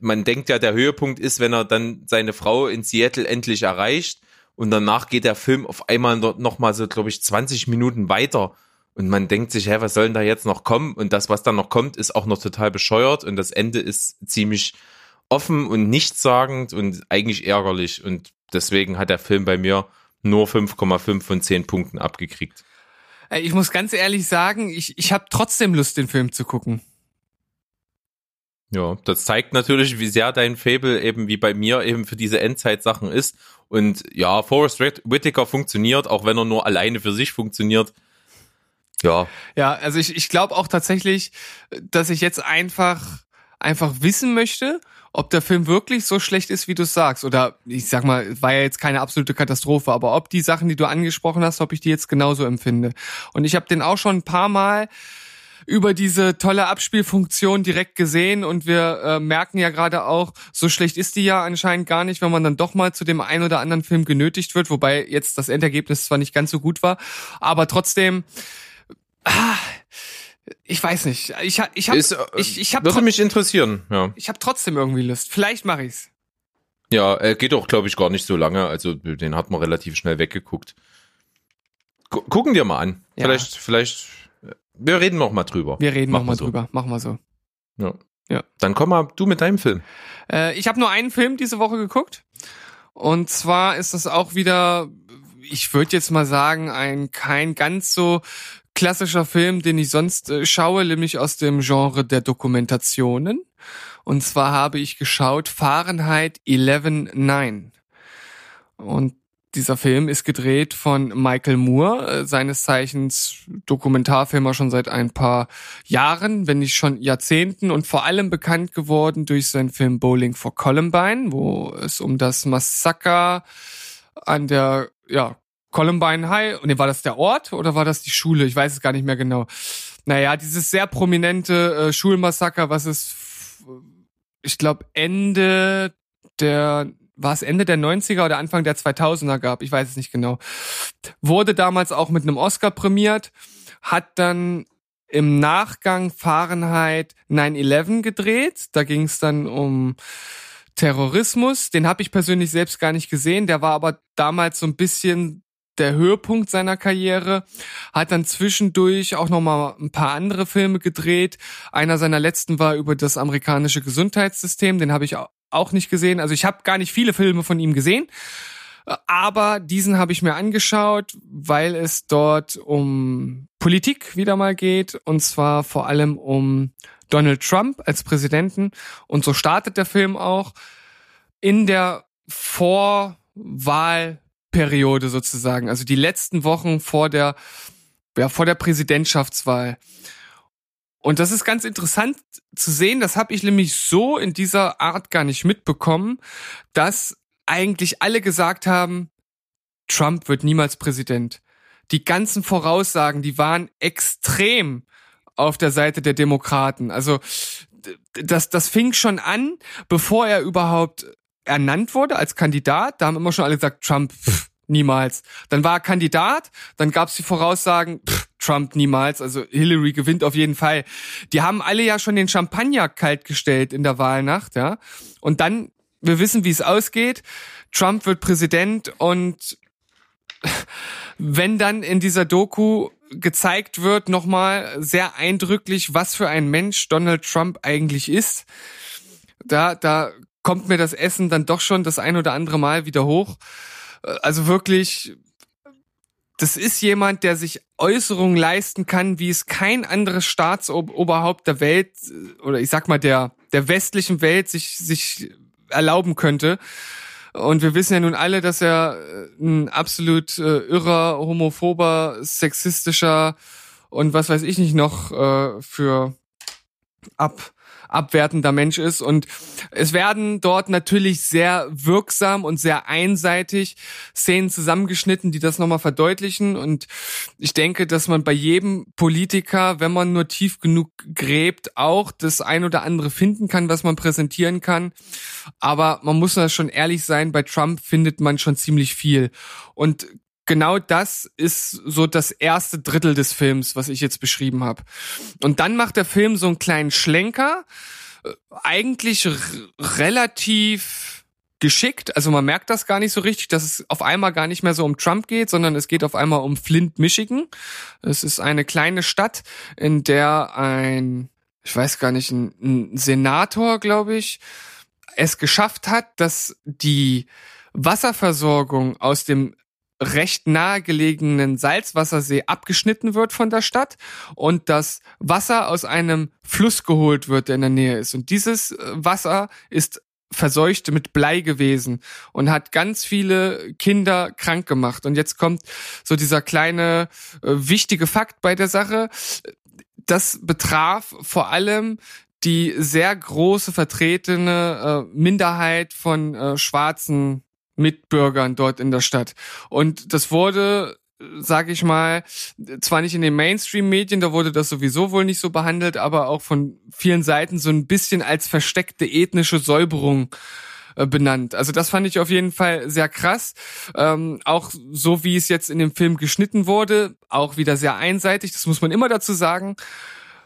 man denkt ja, der Höhepunkt ist, wenn er dann seine Frau in Seattle endlich erreicht und danach geht der Film auf einmal noch mal so, glaube ich, 20 Minuten weiter und man denkt sich, hä, was soll denn da jetzt noch kommen? Und das, was dann noch kommt, ist auch noch total bescheuert und das Ende ist ziemlich offen und nichtssagend und eigentlich ärgerlich und deswegen hat der Film bei mir nur 5,5 von 10 Punkten abgekriegt. Ich muss ganz ehrlich sagen, ich, ich habe trotzdem Lust, den Film zu gucken. Ja, das zeigt natürlich, wie sehr dein Fable eben wie bei mir eben für diese Endzeitsachen ist. Und ja, Forrest Whit- Whitaker funktioniert, auch wenn er nur alleine für sich funktioniert. Ja, Ja, also ich, ich glaube auch tatsächlich, dass ich jetzt einfach einfach wissen möchte, ob der Film wirklich so schlecht ist, wie du sagst. Oder ich sag mal, war ja jetzt keine absolute Katastrophe, aber ob die Sachen, die du angesprochen hast, ob ich die jetzt genauso empfinde. Und ich habe den auch schon ein paar Mal über diese tolle Abspielfunktion direkt gesehen und wir äh, merken ja gerade auch, so schlecht ist die ja anscheinend gar nicht, wenn man dann doch mal zu dem einen oder anderen Film genötigt wird, wobei jetzt das Endergebnis zwar nicht ganz so gut war, aber trotzdem ah, ich weiß nicht. Ich ich habe äh, ich, ich hab würde mich interessieren, ja. ich hab trotzdem irgendwie Lust. Vielleicht mache ich's. Ja, er geht auch, glaube ich, gar nicht so lange. Also den hat man relativ schnell weggeguckt. Gu gucken wir mal an. Ja. Vielleicht, vielleicht. Wir reden noch mal drüber. Wir reden Machen noch mal so. drüber. Machen wir so. Ja. Ja. Dann komm mal du mit deinem Film. Äh, ich habe nur einen Film diese Woche geguckt. Und zwar ist das auch wieder, ich würde jetzt mal sagen, ein kein ganz so klassischer Film, den ich sonst äh, schaue, nämlich aus dem Genre der Dokumentationen. Und zwar habe ich geschaut Fahrenheit 11.9. Und dieser Film ist gedreht von Michael Moore, äh, seines Zeichens Dokumentarfilmer schon seit ein paar Jahren, wenn nicht schon Jahrzehnten und vor allem bekannt geworden durch seinen Film Bowling for Columbine, wo es um das Massaker an der, ja, Columbine High, nee, war das der Ort oder war das die Schule? Ich weiß es gar nicht mehr genau. Naja, dieses sehr prominente äh, Schulmassaker, was es, ich glaube, Ende der, war es Ende der 90er oder Anfang der 2000er gab, ich weiß es nicht genau. Wurde damals auch mit einem Oscar prämiert, hat dann im Nachgang Fahrenheit 9-11 gedreht. Da ging es dann um Terrorismus. Den habe ich persönlich selbst gar nicht gesehen. Der war aber damals so ein bisschen der Höhepunkt seiner Karriere. Hat dann zwischendurch auch noch mal ein paar andere Filme gedreht. Einer seiner letzten war über das amerikanische Gesundheitssystem. Den habe ich auch nicht gesehen. Also ich habe gar nicht viele Filme von ihm gesehen. Aber diesen habe ich mir angeschaut, weil es dort um Politik wieder mal geht und zwar vor allem um Donald Trump als Präsidenten. Und so startet der Film auch in der Vorwahlperiode sozusagen, also die letzten Wochen vor der, ja, vor der Präsidentschaftswahl. Und das ist ganz interessant zu sehen, das habe ich nämlich so in dieser Art gar nicht mitbekommen, dass eigentlich alle gesagt haben, Trump wird niemals Präsident. Die ganzen Voraussagen, die waren extrem auf der Seite der Demokraten. Also das, das fing schon an, bevor er überhaupt ernannt wurde als Kandidat. Da haben immer schon alle gesagt, Trump pff, niemals. Dann war er Kandidat, dann gab es die Voraussagen, pff, Trump niemals, also Hillary gewinnt auf jeden Fall. Die haben alle ja schon den Champagner kalt gestellt in der Wahlnacht, ja. Und dann, wir wissen, wie es ausgeht. Trump wird Präsident und *laughs* wenn dann in dieser Doku gezeigt wird, nochmal sehr eindrücklich, was für ein Mensch Donald Trump eigentlich ist, da, da kommt mir das Essen dann doch schon das ein oder andere Mal wieder hoch. Äh, Also wirklich, das ist jemand, der sich Äußerungen leisten kann, wie es kein anderes Staatsoberhaupt der Welt äh, oder ich sag mal der, der westlichen Welt sich, sich erlauben könnte. Und wir wissen ja nun alle, dass er äh, ein absolut äh, irrer, homophober, sexistischer und was weiß ich nicht noch äh, für ab, abwertender Mensch ist. Und es werden dort natürlich sehr wirksam und sehr einseitig Szenen zusammengeschnitten, die das nochmal verdeutlichen. Und ich denke, dass man bei jedem Politiker, wenn man nur tief genug gräbt, auch das ein oder andere finden kann, was man präsentieren kann. Aber man muss da schon ehrlich sein, bei Trump findet man schon ziemlich viel. Und genau das ist so das erste Drittel des Films, was ich jetzt beschrieben habe. Und dann macht der Film so einen kleinen Schlenker, äh, eigentlich relativ geschickt. Also man merkt das gar nicht so richtig, dass es auf einmal gar nicht mehr so um Trump geht, sondern es geht auf einmal um Flint, Michigan. Es ist eine kleine Stadt, in der ein, ich weiß gar nicht, ein, ein Senator, glaube ich, es geschafft hat, dass die Wasserversorgung aus dem recht nahegelegenen Salzwassersee abgeschnitten wird von der Stadt und das Wasser aus einem Fluss geholt wird, der in der Nähe ist. Und dieses äh, Wasser ist verseucht mit Blei gewesen und hat ganz viele Kinder krank gemacht. Und jetzt kommt so dieser kleine äh, wichtige Fakt bei der Sache. Das betraf vor allem die sehr große vertretene äh, Minderheit von äh, schwarzen Mitbürgern dort in der Stadt. Und das wurde sag ich mal, zwar nicht in den Mainstream-Medien, da wurde das sowieso wohl nicht so behandelt, aber auch von vielen Seiten so ein bisschen als versteckte ethnische Säuberung äh, benannt. Also das fand ich auf jeden Fall sehr krass. Ähm, auch so wie es jetzt in dem Film geschnitten wurde, auch wieder sehr einseitig, das muss man immer dazu sagen.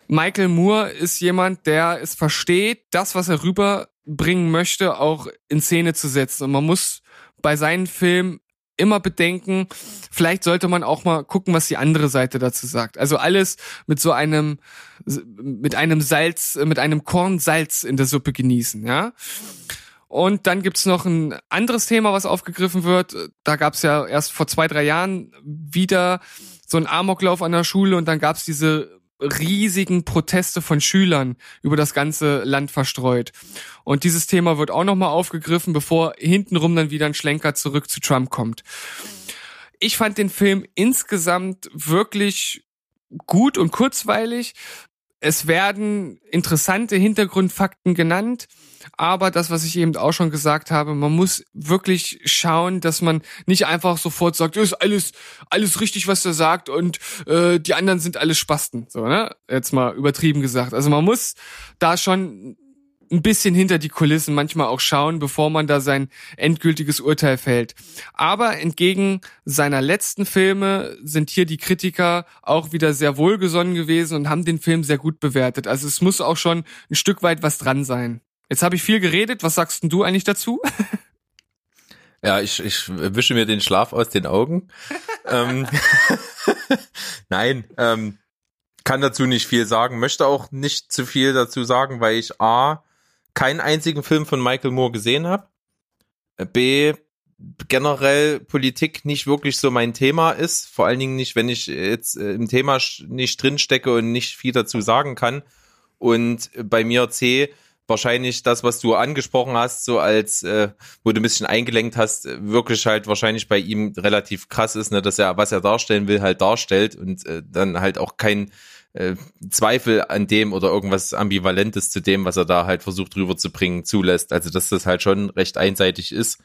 Michael Moore ist jemand, der es versteht, das, was er rüberbringen möchte, auch in Szene zu setzen. Und man muss bei seinen Filmen immer bedenken, vielleicht sollte man auch mal gucken, was die andere Seite dazu sagt. Also alles mit so einem, mit einem Salz, mit einem Korn Salz in der Suppe genießen, ja. Und dann gibt's noch ein anderes Thema, was aufgegriffen wird. Da gab's ja erst vor zwei, drei Jahren wieder so einen Amoklauf an der Schule und dann gab's diese riesigen Proteste von Schülern über das ganze Land verstreut. Und dieses Thema wird auch nochmal aufgegriffen, bevor hintenrum dann wieder ein Schlenker zurück zu Trump kommt. Ich fand den Film insgesamt wirklich gut und kurzweilig. Es werden interessante Hintergrundfakten genannt, aber das, was ich eben auch schon gesagt habe, man muss wirklich schauen, dass man nicht einfach sofort sagt, ist alles alles richtig, was er sagt und äh, die anderen sind alles Spasten, so ne? Jetzt mal übertrieben gesagt. Also man muss da schon ein bisschen hinter die Kulissen manchmal auch schauen, bevor man da sein endgültiges Urteil fällt. Aber entgegen seiner letzten Filme sind hier die Kritiker auch wieder sehr wohlgesonnen gewesen und haben den Film sehr gut bewertet. Also es muss auch schon ein Stück weit was dran sein. Jetzt habe ich viel geredet. Was sagst denn du eigentlich dazu? *laughs* Ja, ich, ich wische mir den Schlaf aus den Augen. *laughs* ähm, *laughs* Nein, ähm, kann dazu nicht viel sagen, möchte auch nicht zu viel dazu sagen, weil ich A, keinen einzigen Film von Michael Moore gesehen habe. B, generell Politik nicht wirklich so mein Thema ist. Vor allen Dingen nicht, wenn ich jetzt äh, im Thema nicht drinstecke und nicht viel dazu sagen kann. Und bei mir C, wahrscheinlich das, was du angesprochen hast, so als, äh, wo du ein bisschen eingelenkt hast, wirklich halt wahrscheinlich bei ihm relativ krass ist, ne, dass er, was er darstellen will, halt darstellt und äh, dann halt auch kein äh, Zweifel an dem oder irgendwas Ambivalentes zu dem, was er da halt versucht rüberzubringen, zulässt. Also dass das halt schon recht einseitig ist.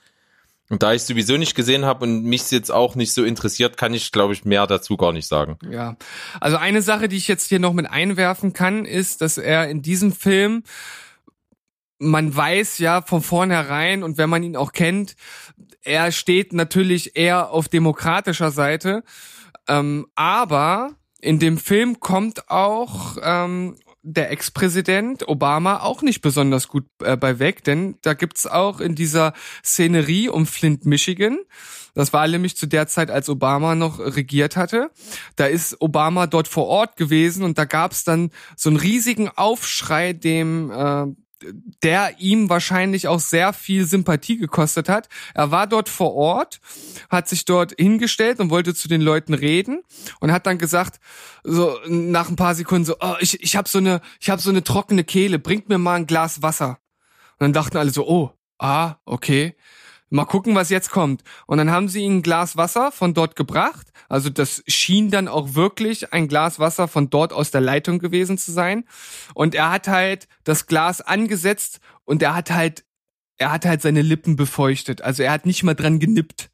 Und da ich sowieso nicht gesehen habe und mich jetzt auch nicht so interessiert, kann ich, glaube ich, mehr dazu gar nicht sagen. Ja, also eine Sache, die ich jetzt hier noch mit einwerfen kann, ist, dass er in diesem Film man weiß ja von vornherein und wenn man ihn auch kennt, er steht natürlich eher auf demokratischer Seite, ähm, aber in dem Film kommt auch ähm, der Ex-Präsident Obama auch nicht besonders gut äh, bei weg, denn da gibt's auch in dieser Szenerie um Flint, Michigan, das war nämlich zu der Zeit, als Obama noch regiert hatte, da ist Obama dort vor Ort gewesen und da gab's dann so einen riesigen Aufschrei dem äh, der ihm wahrscheinlich auch sehr viel Sympathie gekostet hat. Er war dort vor Ort, hat sich dort hingestellt und wollte zu den Leuten reden und hat dann gesagt, so nach ein paar Sekunden so, oh, ich, ich habe so eine, ich habe so eine trockene Kehle, bringt mir mal ein Glas Wasser. Und dann dachten alle so, oh, ah, okay. Mal gucken, was jetzt kommt. Und dann haben sie ihm ein Glas Wasser von dort gebracht. Also das schien dann auch wirklich ein Glas Wasser von dort aus der Leitung gewesen zu sein. Und er hat halt das Glas angesetzt und er hat halt, er hat halt seine Lippen befeuchtet. Also er hat nicht mal dran genippt.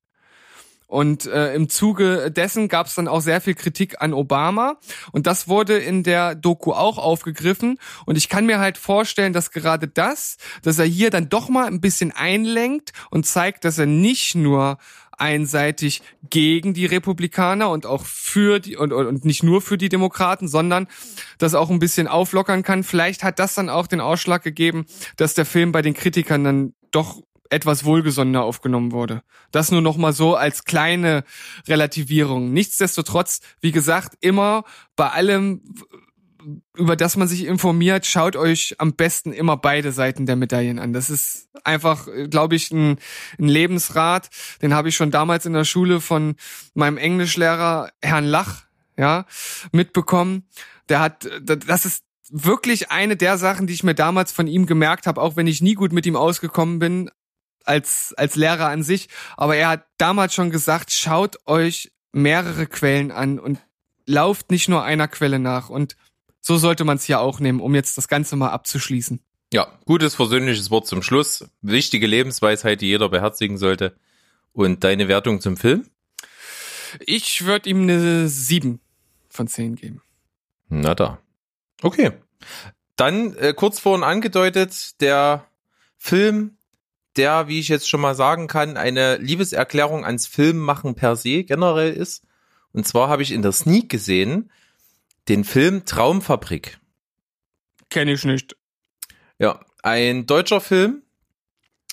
Und äh, im Zuge dessen gab es dann auch sehr viel Kritik an Obama. Und das wurde in der Doku auch aufgegriffen. Und ich kann mir halt vorstellen, dass gerade das, dass er hier dann doch mal ein bisschen einlenkt und zeigt, dass er nicht nur einseitig gegen die Republikaner und auch für die und, und nicht nur für die Demokraten, sondern das auch ein bisschen auflockern kann. Vielleicht hat das dann auch den Ausschlag gegeben, dass der Film bei den Kritikern dann doch etwas wohlgesonnener aufgenommen wurde. Das nur noch mal so als kleine Relativierung. Nichtsdestotrotz, wie gesagt, immer bei allem, über das man sich informiert, schaut euch am besten immer beide Seiten der Medaillen an. Das ist einfach, glaube ich, ein, ein Lebensrat. Den habe ich schon damals in der Schule von meinem Englischlehrer Herrn Lach, ja, mitbekommen. Der hat, das ist wirklich eine der Sachen, die ich mir damals von ihm gemerkt habe, auch wenn ich nie gut mit ihm ausgekommen bin, als, als Lehrer an sich. Aber er hat damals schon gesagt, schaut euch mehrere Quellen an und lauft nicht nur einer Quelle nach. Und so sollte man es hier auch nehmen, um jetzt das Ganze mal abzuschließen. Ja, gutes versöhnliches Wort zum Schluss. Wichtige Lebensweisheit, die jeder beherzigen sollte. Und deine Wertung zum Film? Ich würde ihm eine 7 von 10 geben. Na da. Okay. Dann äh, kurz vorhin angedeutet, der Film, der, wie ich jetzt schon mal sagen kann, eine Liebeserklärung ans Filmmachen per se generell ist. Und zwar habe ich in der Sneak gesehen den Film Traumfabrik. Kenne ich nicht. Ja, ein deutscher Film.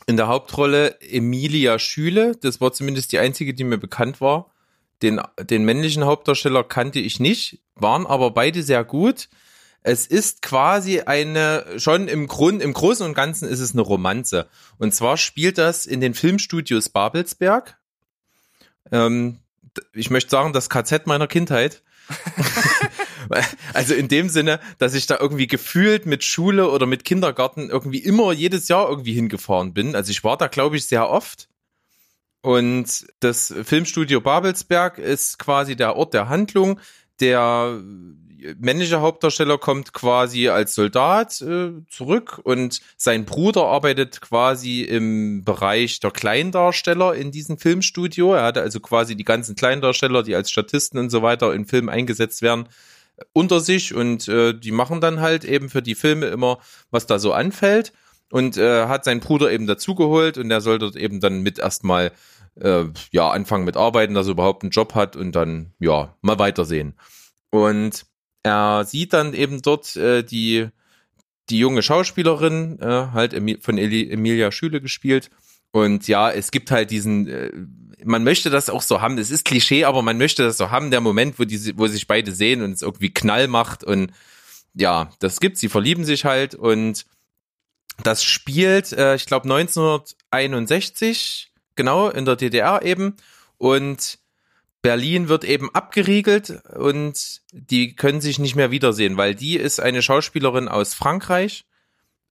In der Hauptrolle Emilia Schüle. Das war zumindest die einzige, die mir bekannt war. Den, den männlichen Hauptdarsteller kannte ich nicht, waren aber beide sehr gut. Es ist quasi eine, schon im Grund, im Großen und Ganzen ist es eine Romanze. Und zwar spielt das in den Filmstudios Babelsberg. Ähm, ich möchte sagen, das KZ meiner Kindheit. *laughs* *laughs* also in dem Sinne, dass ich da irgendwie gefühlt mit Schule oder mit Kindergarten irgendwie immer jedes Jahr irgendwie hingefahren bin. Also ich war da, glaube ich, sehr oft. Und das Filmstudio Babelsberg ist quasi der Ort der Handlung. Der männliche Hauptdarsteller kommt quasi als Soldat äh, zurück und sein Bruder arbeitet quasi im Bereich der Kleindarsteller in diesem Filmstudio. Er hatte also quasi die ganzen Kleindarsteller, die als Statisten und so weiter in Filmen eingesetzt werden, unter sich und äh, die machen dann halt eben für die Filme immer, was da so anfällt und äh, hat seinen Bruder eben dazugeholt und der soll dort eben dann mit erstmal äh, ja anfangen mit arbeiten, dass er überhaupt einen Job hat und dann ja mal weitersehen. Und er sieht dann eben dort äh, die die junge Schauspielerin, äh, halt von Emilia Schüle gespielt. Und ja, es gibt halt diesen, äh, man möchte das auch so haben, es ist Klischee, aber man möchte das so haben, der Moment, wo die, wo sich beide sehen und es irgendwie Knall macht und ja, das gibt's, sie verlieben sich halt und das spielt, äh, ich glaube 1961, genau, in der DDR eben. Und Berlin wird eben abgeriegelt und die können sich nicht mehr wiedersehen, weil die ist eine Schauspielerin aus Frankreich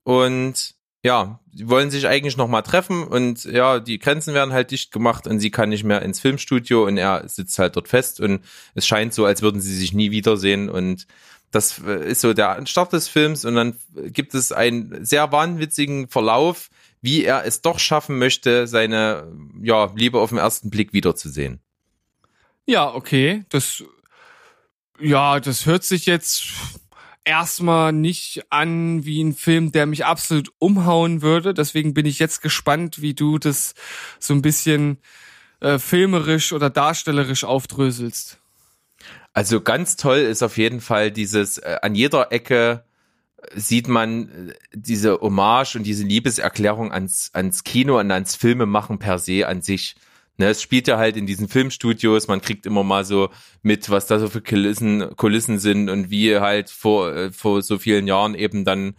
und ja, die wollen sich eigentlich noch mal treffen und ja, die Grenzen werden halt dicht gemacht und sie kann nicht mehr ins Filmstudio und er sitzt halt dort fest und es scheint so, als würden sie sich nie wiedersehen und das ist so der Start des Films und dann gibt es einen sehr wahnwitzigen Verlauf, wie er es doch schaffen möchte, seine ja, Liebe auf den ersten Blick wiederzusehen. Ja, okay, das ja, das hört sich jetzt erstmal nicht an wie ein Film, der mich absolut umhauen würde. Deswegen bin ich jetzt gespannt, wie du das so ein bisschen äh, filmerisch oder darstellerisch aufdröselst. Also ganz toll ist auf jeden Fall dieses äh, an jeder Ecke sieht man äh, diese Hommage und diese Liebeserklärung ans ans Kino und ans Filmemachen per se an sich. Ne, es spielt ja halt in diesen Filmstudios, man kriegt immer mal so mit, was da so für Kulissen, Kulissen sind und wie halt vor, äh, vor so vielen Jahren eben dann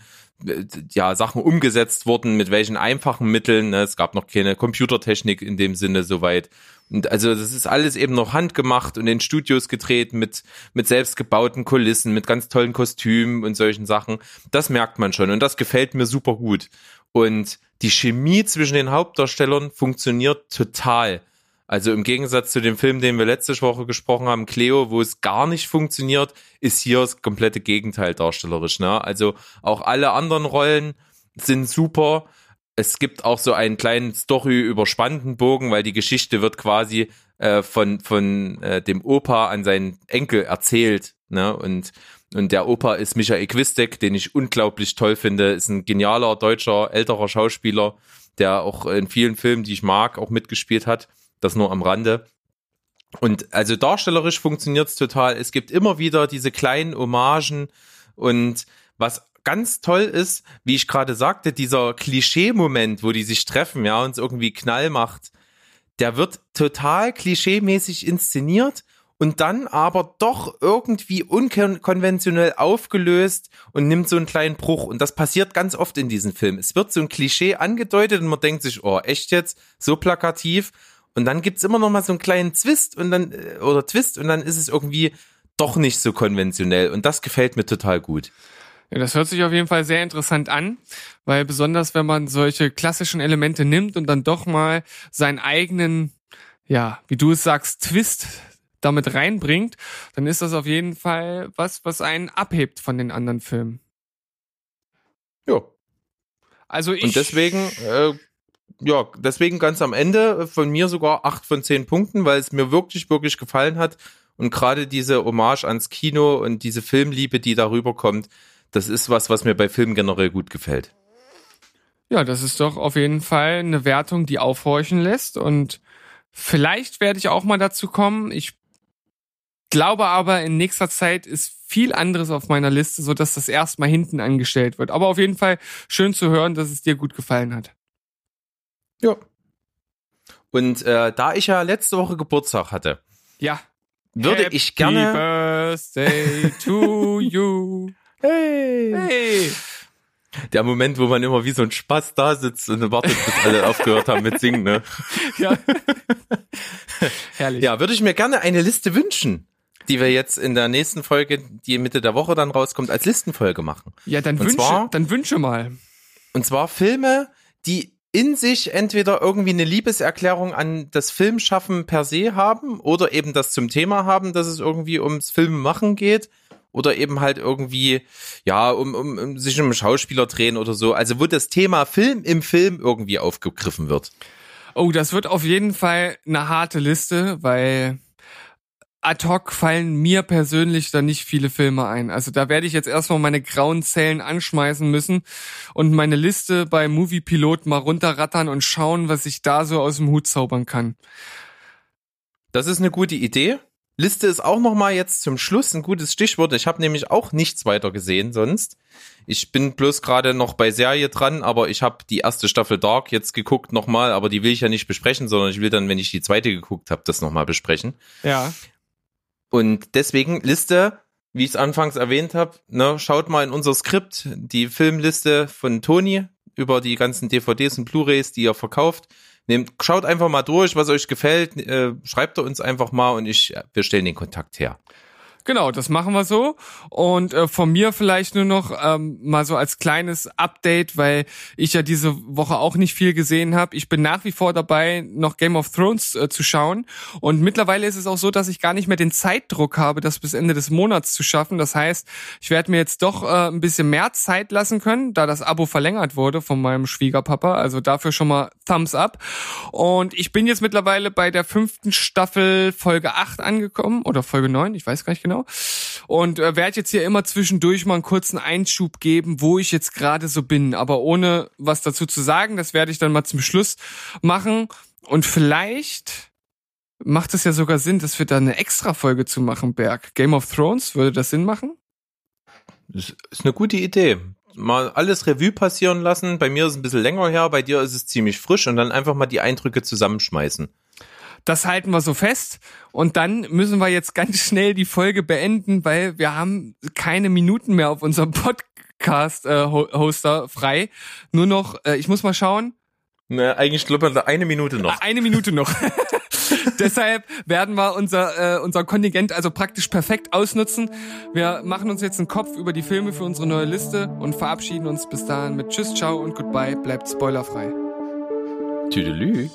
äh, ja Sachen umgesetzt wurden, mit welchen einfachen Mitteln. Ne? Es gab noch keine Computertechnik in dem Sinne soweit. Und also das ist alles eben noch handgemacht und in Studios gedreht mit mit selbstgebauten Kulissen, mit ganz tollen Kostümen und solchen Sachen. Das merkt man schon und das gefällt mir super gut. Und die Chemie zwischen den Hauptdarstellern funktioniert total. Also im Gegensatz zu dem Film, den wir letzte Woche gesprochen haben, Cleo, wo es gar nicht funktioniert, ist hier das komplette Gegenteil darstellerisch. Ne? Also auch alle anderen Rollen sind super. Es gibt auch so einen kleinen Story-überspannten Bogen, weil die Geschichte wird quasi äh, von, von äh, dem Opa an seinen Enkel erzählt. Ne? Und, und der Opa ist Michael Quistek, den ich unglaublich toll finde. Ist ein genialer deutscher älterer Schauspieler, der auch in vielen Filmen, die ich mag, auch mitgespielt hat. Das nur am Rande. Und also darstellerisch funktioniert's total. Es gibt immer wieder diese kleinen Hommagen und was ganz toll ist, wie ich gerade sagte, dieser Klischee-Moment, wo die sich treffen, ja, und es irgendwie Knall macht, der wird total klischeemäßig inszeniert und dann aber doch irgendwie unkonventionell aufgelöst und nimmt so einen kleinen Bruch. Und das passiert ganz oft in diesem Film. Es wird so ein Klischee angedeutet und man denkt sich, oh, echt jetzt? So plakativ? Und dann gibt's immer noch mal so einen kleinen Twist und dann, äh, oder Twist und dann ist es irgendwie doch nicht so konventionell. Und das gefällt mir total gut. Ja, das hört sich auf jeden Fall sehr interessant an, weil besonders wenn man solche klassischen Elemente nimmt und dann doch mal seinen eigenen, ja, wie du es sagst, Twist damit reinbringt, dann ist das auf jeden Fall was, was einen abhebt von den anderen Filmen. Ja. Also ich. Und deswegen äh, ja, deswegen ganz am Ende von mir sogar acht von zehn Punkten, weil es mir wirklich, wirklich gefallen hat. Und gerade diese Hommage ans Kino und diese Filmliebe, die darüber kommt, das ist was, was mir bei Filmen generell gut gefällt. Ja, das ist doch auf jeden Fall eine Wertung, die aufhorchen lässt. Und vielleicht werde ich auch mal dazu kommen. Ich glaube aber, in nächster Zeit ist viel anderes auf meiner Liste, so dass das erstmal hinten angestellt wird. Aber auf jeden Fall schön zu hören, dass es dir gut gefallen hat. Ja. Und äh, da ich ja letzte Woche Geburtstag hatte, Ja. würde Happy ich gerne. Birthday to *laughs* you. Hey. Hey. Der Moment, wo man immer wie so ein Spaß da sitzt und wartet, bis alle *laughs* aufgehört haben mit Singen, ne? Ja. *laughs* Herrlich. Ja, würde ich mir gerne eine Liste wünschen, die wir jetzt in der nächsten Folge, die Mitte der Woche dann rauskommt, als Listenfolge machen. Ja, dann Und wünsche, zwar- dann wünsche mal. Und zwar Filme, die in sich entweder irgendwie eine Liebeserklärung an das Filmschaffen per se haben oder eben das zum Thema haben, dass es irgendwie ums Filmemachen geht oder eben halt irgendwie, ja, um, um, um sich um Schauspieler drehen oder so. Also wo das Thema Film im Film irgendwie aufgegriffen wird. Oh, das wird auf jeden Fall eine harte Liste, weil ad hoc fallen mir persönlich da nicht viele Filme ein. Also da werde ich jetzt erstmal meine grauen Zellen anschmeißen müssen und meine Liste bei Movie Pilot mal runterrattern und schauen, was ich da so aus dem Hut zaubern kann. Das ist eine gute Idee. Liste ist auch noch mal jetzt zum Schluss ein gutes Stichwort. Ich habe nämlich auch nichts weiter gesehen sonst. Ich bin bloß gerade noch bei Serie dran, aber ich habe die erste Staffel Dark jetzt geguckt nochmal, aber die will ich ja nicht besprechen, sondern ich will dann, wenn ich die zweite geguckt habe, das nochmal besprechen. Ja. Und deswegen Liste, wie ich es anfangs erwähnt habe, ne, schaut mal in unser Skript, die Filmliste von Toni über die ganzen DVDs und Blu-rays, die er verkauft. Nehmt, schaut einfach mal durch, was euch gefällt, äh, schreibt er uns einfach mal und ich, wir stellen den Kontakt her. Genau, das machen wir so. Und äh, von mir vielleicht nur noch ähm, mal so als kleines Update, weil ich ja diese Woche auch nicht viel gesehen habe. Ich bin nach wie vor dabei, noch Game of Thrones äh, zu schauen. Und mittlerweile ist es auch so, dass ich gar nicht mehr den Zeitdruck habe, das bis Ende des Monats zu schaffen. Das heißt, ich werde mir jetzt doch äh, ein bisschen mehr Zeit lassen können, da das Abo verlängert wurde von meinem Schwiegerpapa. Also dafür schon mal Thumbs up. Und ich bin jetzt mittlerweile bei der fünften Staffel Folge 8 angekommen oder Folge 9, ich weiß gar nicht genau. Und äh, werde jetzt hier immer zwischendurch mal einen kurzen Einschub geben, wo ich jetzt gerade so bin. Aber ohne was dazu zu sagen, das werde ich dann mal zum Schluss machen. Und vielleicht macht es ja sogar Sinn, dass wir da eine extra Folge zu machen, Berg. Game of Thrones, würde das Sinn machen? Das ist eine gute Idee. Mal alles Revue passieren lassen. Bei mir ist es ein bisschen länger her, bei dir ist es ziemlich frisch und dann einfach mal die Eindrücke zusammenschmeißen. Das halten wir so fest. Und dann müssen wir jetzt ganz schnell die Folge beenden, weil wir haben keine Minuten mehr auf unserem Podcast-Hoster frei. Nur noch, äh, ich muss mal schauen, Ne, eigentlich glaube ich eine Minute noch. eine Minute noch. *laughs* Deshalb werden wir unser, äh, unser Kontingent also praktisch perfekt ausnutzen. Wir machen uns jetzt einen Kopf über die Filme für unsere neue Liste und verabschieden uns bis dahin mit Tschüss, Ciao und Goodbye. Bleibt spoilerfrei. Tüdelü.